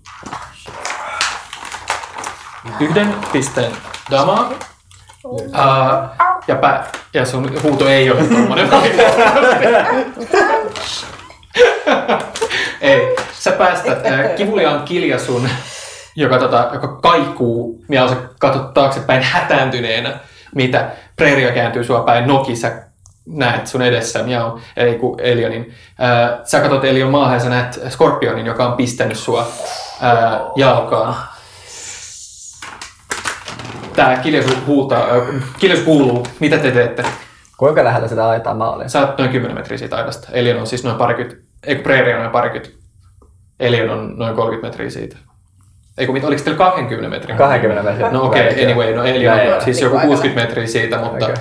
yhden pisteen damaa. Ää, ja, pä, ja sun huuto ei ole tommonen Ei. Sä päästät äh, kivuliaan kiljasun, joka, tota, joka kaikuu, ja sä katsot taaksepäin hätääntyneenä, mitä Preeria kääntyy sua päin, noki, sä näet sun edessä Miau, ei kun Elionin. Ää, sä katsot Elion maahan ja sä näet Skorpionin, joka on pistänyt sua ää, jalkaan. Tää kiljaisu huutaa, ää, kiljaisu kuuluu. Mitä te teette? Kuinka lähellä sitä aitaa mä olin? Sä oot noin 10 metriä siitä aidasta. Elion on siis noin parikymmentä, ei kun Preeri on noin parikymmentä. Elion on noin 30 metriä siitä. Ei kun mit, oliko teillä 20 metriä? 20 metriä. No okei, okay, anyway, no joo. on siis joku 60 metriä siitä, mutta Okei.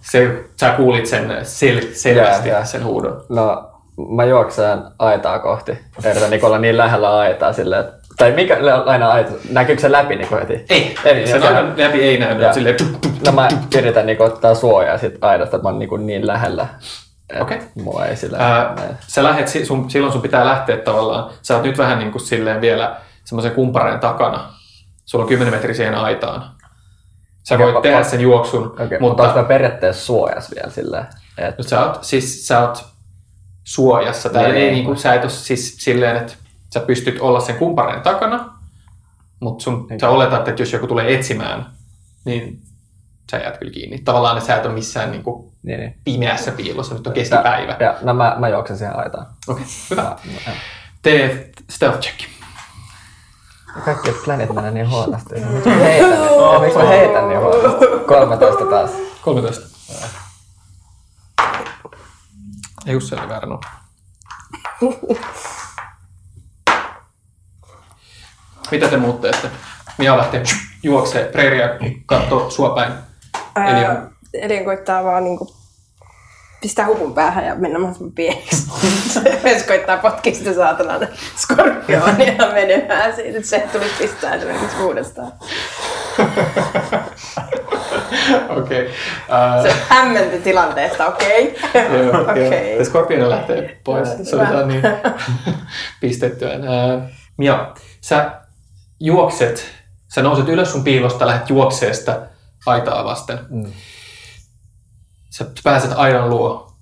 se, sä kuulit sen sel- selvästi, Joo, joo. sen huudon. No, mä juoksen aitaa kohti. Yritän niin olla niin lähellä aitaa silleen, että... Tai mikä aina aita? Näkyykö se läpi niin heti? Ei, Ei, sen okei. aidan läpi ei näy, Joo. silleen tup, tup, No mä yritän niin ottaa suojaa sit aidasta, että mä oon niin, niin lähellä. Okei. Mua ei. Ää, näe. sä lähet, sun, silloin sun pitää lähteä tavallaan, sä oot nyt vähän niin kuin silleen vielä semmoisen kumpareen takana. Sulla on 10 metriä siihen aitaan. Sä voit pa- tehdä sen juoksun, Okei, mutta mutta onko periaatteessa suojas vielä silleen? että nyt sä oot, siis sä oot suojassa. Tää Niin, ei niin. niin kuin, sä et ole siis silleen, että sä pystyt olla sen kumpareen takana, mutta sun, Niin. sä oletat, että jos joku tulee etsimään, niin sä jäät kyllä kiinni. Tavallaan että sä et ole missään niin kuin Niin, niin. pimeässä piilossa, nyt on keskipäivä. Ja, no mä, mä juoksen siihen aitaan. Okei, hyvä. Mä- mä- Tee stealth check. Kaikki planit menee niin huonosti. Miksi mä heitän, ja miksi mä heitän niin huonosti? 13 taas. 13. Ei Jussi oli väärä nuo. Mitä te muut teette? Mia lähtee juoksee preeria katsoo sua päin. Eli Ää, Elion koittaa vaan niinku pistää hupun päähän ja mennä mahdollisimman pieneksi. <laughs> Myös koittaa potkia sitä saatanan skorpionia menemään siitä, että se tuli pistää esimerkiksi uudestaan. <laughs> Okei. Ää, Se hämmenty tilanteesta, okei? Joo, joo. <laughs> Okei. Ja Skorpioni lähtee pois. Se oli tää niin pistettyä. Ää, Mia, sä juokset, sä nouset ylös sun piilosta, lähdet juoksee sitä aitaa vasten. Mm. Sä pääset aidan luo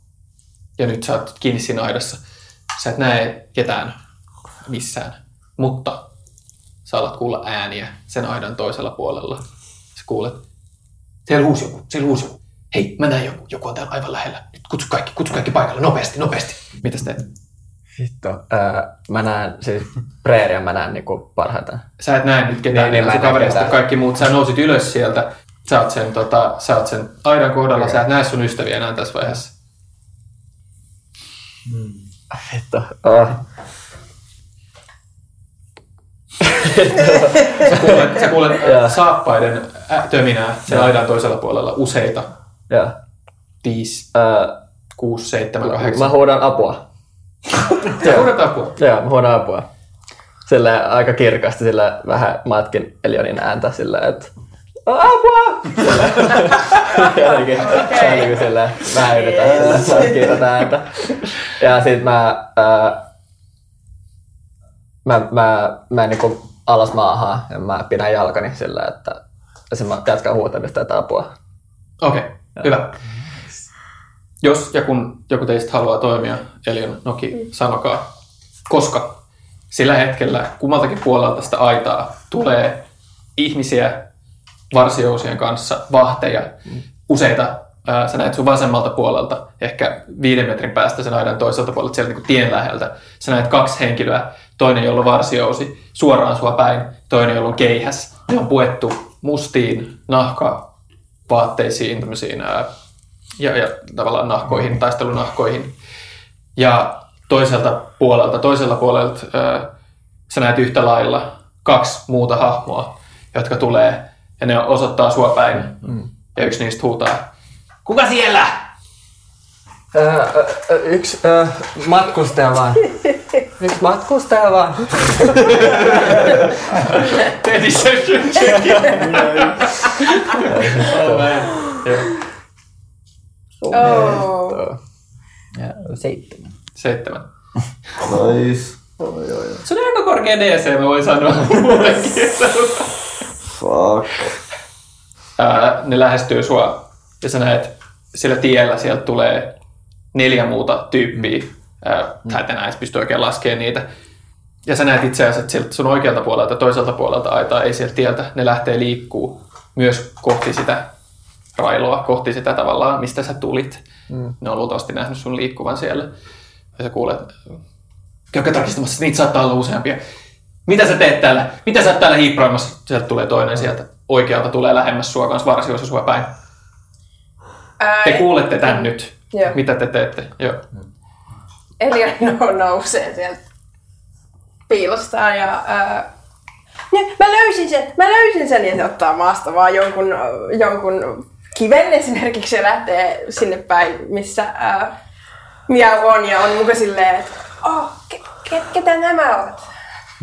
ja nyt sä oot kiinni siinä aidassa. Sä et näe ketään missään, mutta sä alat kuulla ääniä sen aidan toisella puolella. Sä kuulet, siellä huusi joku, siellä huusi joku. Hei, mä näen joku, joku on täällä aivan lähellä. Nyt kutsu kaikki, kutsu kaikki paikalle, nopeasti, nopeasti. Mitä sä teet? Vittu. Öö, mä näen, siis preeriä mä näen niinku parhaiten. Sä et näe nyt ketään, Niin, niin, niin, kaikki muut. Sä nousit ylös sieltä, sä oot sen, tota, sä oot sen aidan kohdalla, sä et näe sun ystäviä enää tässä vaiheessa. Vittu. Oh. <laughs> Sä kuulet, sä kuulet <laughs> Joo. saappaiden ä- töminää sen aidan toisella puolella useita. Joo. Viisi, Öö, kuusi, seitsemän, mä kahdeksan. huudan apua. Sä huudat apua. <laughs> Joo, mä huudan apua. Sille aika kirkasti, sillä vähän matkin Elionin ääntä sillä, että apua! Jotenkin, okay. jotenkin sillä, vähän yritän matkia tätä ääntä. Ja sit mä, ää, mä, mä menen niinku alas maahan ja mä pidän jalkani sillä, että ja sit mä jatkan huutamista tätä apua. Okei, okay, hyvä. Jos ja kun joku teistä haluaa toimia, Elion Noki, sanokaa, koska sillä hetkellä kummaltakin puolelta sitä aitaa tulee ihmisiä varsijousien kanssa, vahteja, useita. Ää, Sä näet sun vasemmalta puolelta, ehkä viiden metrin päästä sen aidan toiselta puolelta, sieltä niin tien läheltä. Sä näet kaksi henkilöä, toinen jolla on varsijousi suoraan sua päin, toinen jolla on keihäs. Ne on puettu mustiin nahka vaatteisiin, tämmöisiin ää, ja, ja tavallaan nahkoihin, taistelunahkoihin. Ja toiselta puolelta, toisella puolelta ää, sä näet yhtä lailla kaksi muuta hahmoa, jotka tulee ja ne osoittaa sua päin. Mm. Ja yksi niistä huutaa, kuka siellä? Öö, öö, yksi öö, matkustaja vaan. Yksi matkustaja vaan. Tee deception check. oh. Ja seitsemän. Seitsemän. Nice. Se on aika korkea DC, mä voin sanoa <laughs> muutenkin. Fuck. Ää, ne lähestyy sua ja sä näet sillä tiellä sieltä tulee neljä muuta tyyppiä. Ää, Sä et enää edes pysty oikein laskemaan niitä. Ja sä näet itse asiassa, että sieltä sun oikealta puolelta ja toiselta puolelta aitaa ei sieltä tieltä. Ne lähtee liikkuu myös kohti sitä railoa kohti sitä tavallaan, mistä sä tulit. Mm. Ne on luultavasti nähnyt sun liikkuvan siellä. Ja sä kuulet, käykää tarkistamassa, niitä saattaa olla useampia. Mitä sä teet täällä? Mitä sä täällä hiippaamassa? Sieltä tulee toinen sieltä. Oikealta tulee lähemmäs sua kanssa varsioissa sua päin. Ää, Te kuulette tän nyt. Joo. Mitä te teette? Joo. Elia <laughs> no, nousee sieltä piilostaan ja ää, ja mä löysin sen, mä löysin sen ja se ottaa maasta vaan jonkun, jonkun kiven esimerkiksi ja lähtee sinne päin, missä ää, Miau on ja on muka silleen, että oh, ke, ke, ketä nämä ovat?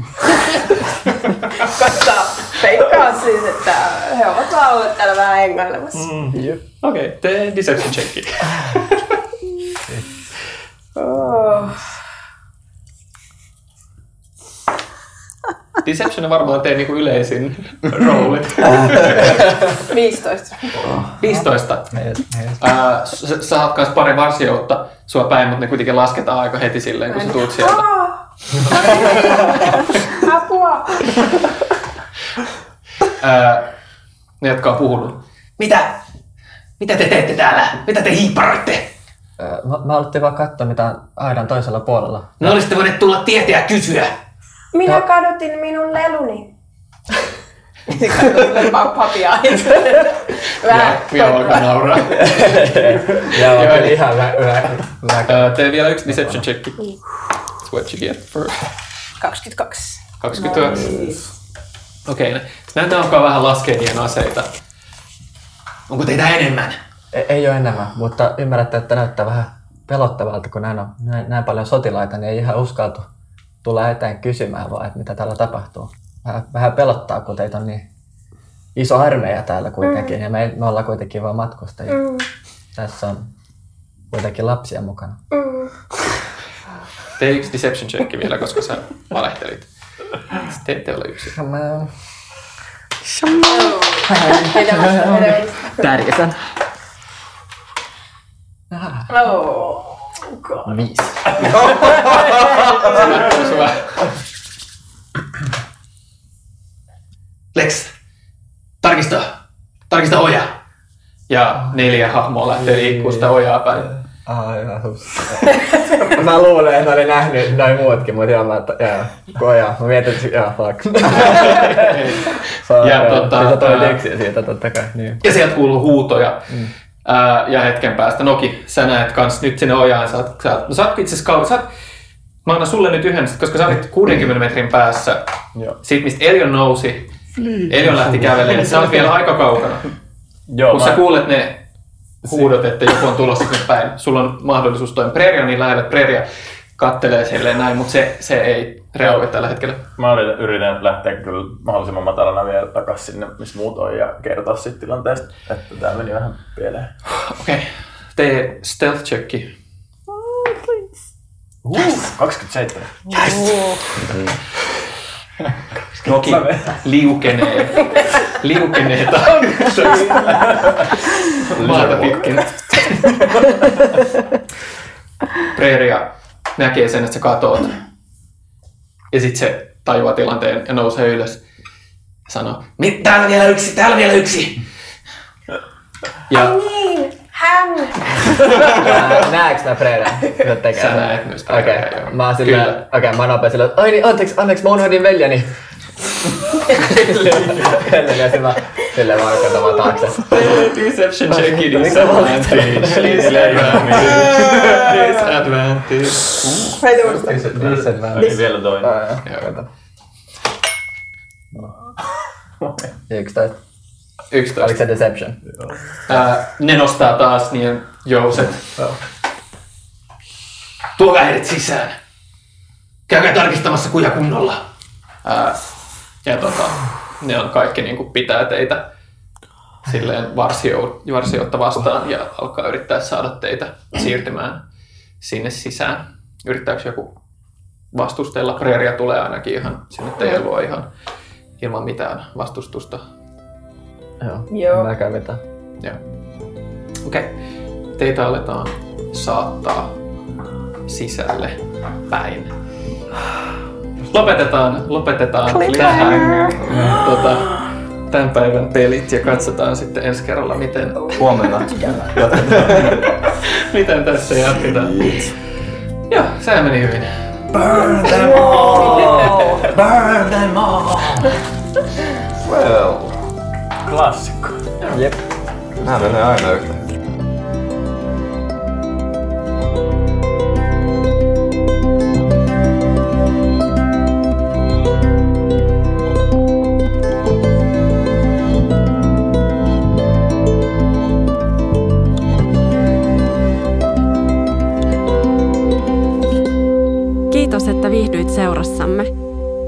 <laughs> Koska feikkaa siis, että he ovat vaan olleet täällä vähän hengailemassa. Mm. Okei, okay, tee deception checki. Oh. <laughs> Deception on varmaan teidän niinku yleisin roolit. 15. 15. Ää, sä, saat kans pari varsijoutta sua päin, mutta ne kuitenkin lasketaan aika heti silleen, kun sä tuut sieltä. <laughs> Apua! Ne, jotka on puhunut. Mitä? Mitä te teette täällä? Mitä te hiipparoitte? Mä, mä haluttiin vaan katsoa, mitä on aidan toisella puolella. No olisitte voineet tulla tietää ja kysyä. Minä kadotin minun leluni. Papia. <laughs> Vähän. Vielä alkaa nauraa. <laughs> Joo, on kyllä ihan vä, vä, vä, Tee vielä yksi deception checki. What you get first. 22. 22. Okei, okay, näitä alkaa vähän laskea niiden aseita. Onko teitä enemmän? ei, ei ole enemmän, mutta ymmärrätte, että näyttää vähän pelottavalta, kun näin, on, näin, näin paljon sotilaita, niin ei ihan uskaltu tulla eteen kysymään vaan, että mitä täällä tapahtuu. Vähän, vähän pelottaa, kun teitä on niin iso armeija täällä kuitenkin, mm. ja me, me ollaan kuitenkin vaan matkustajia. Mm. Tässä on kuitenkin lapsia mukana. Mm. Tee yksi deception checki vielä, koska sä valehtelit. Te ette ole yksin. Tärkeän. Oh. God. Viisi. Sua. <laughs> Lex, tarkista, tarkista oja. Ja neljä hahmoa lähtee liikkuu sitä ojaa päin. Aivan <laughs> Mä luulen, että oli nähnyt noin muutkin, mutta joo, mä, että joo, koja. Mä mietin, että joo, fuck. <laughs> Ja tota, Siitä toi ää- yksi siitä totta kai. Niin. Ja sieltä kuuluu huutoja. Mm. Ää, ja hetken päästä, Noki, sä näet kans nyt sinne ojaan. Sä oot, sä, oot- no sä oot itse asiassa sä oot, Mä annan sulle nyt yhden, koska sä olit 60 metrin päässä. Joo. Siitä, mistä Elion nousi. Elion lähti kävelemään. Sä oot vielä aika kaukana. Joo, Kun sä kuulet ne huudot, että joku on tulossa sinne päin, sulla on mahdollisuus toimia. Preria niin lähellä, Preria kattelee silleen näin, mutta se, se ei reagoi tällä hetkellä. Mä yritän, yritän lähteä kyllä mahdollisimman matalana vielä takaisin sinne, missä muut on, ja kertoa siitä tilanteesta, että tämä meni vähän pieleen. Okei, okay. tee stealth checki. Uh, 27. Noki liukenee. liukenee taakse. Maata pitkin. Preria näkee sen, että sä katoat. Ja sit se tajuaa tilanteen ja nousee ylös. Ja sanoo, "Mi- täällä vielä yksi, täällä vielä yksi. Ja Niin, Hän! <laughs> Näeks mä Freire? Sä <laughs> tekee. Sä näet myös Okei, okay. mä sillä, okei, okay, mä napasin sillä, ai niin, anteeksi, anteeksi, mä unohdin veljeni. Hellen <laughs> ja sitten mä, sille mä katson vaan taakse. Deception check it is advantage. Disadvantage. Disadvantage. Disadvantage. Vielä ah, toinen. Yksitoista. 11. 11. Oliko se Deception? Ää, ne nostaa taas niiden jouset. Tuokaa heidät sisään. Käykää tarkistamassa kuja kunnolla. Ää, ja tota, ne on kaikki niin kuin pitää teitä silleen varsio, varsijoutta vastaan ja alkaa yrittää saada teitä siirtymään sinne sisään. Yrittääkö joku vastustella? Preria tulee ainakin ihan sinne teidän luo ihan ilman mitään vastustusta. Joo. Joo. Mä käyn vetää. Joo. Okei. Okay. Teitä aletaan saattaa sisälle päin. Lopetetaan, lopetetaan tähän. Tota, tämän päivän pelit ja katsotaan sitten ensi kerralla, miten, Huomenna. <laughs> miten tässä jatketaan. Joo, sehän meni hyvin. Burn them all! Burn them all! <laughs> Well, Klassikko. Jep. nämä menee aina yhtä. Kiitos, että viihdyit seurassamme.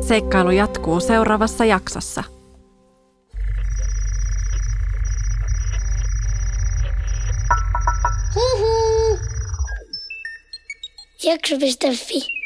Seikkailu jatkuu seuraavassa jaksossa. Jakso.fi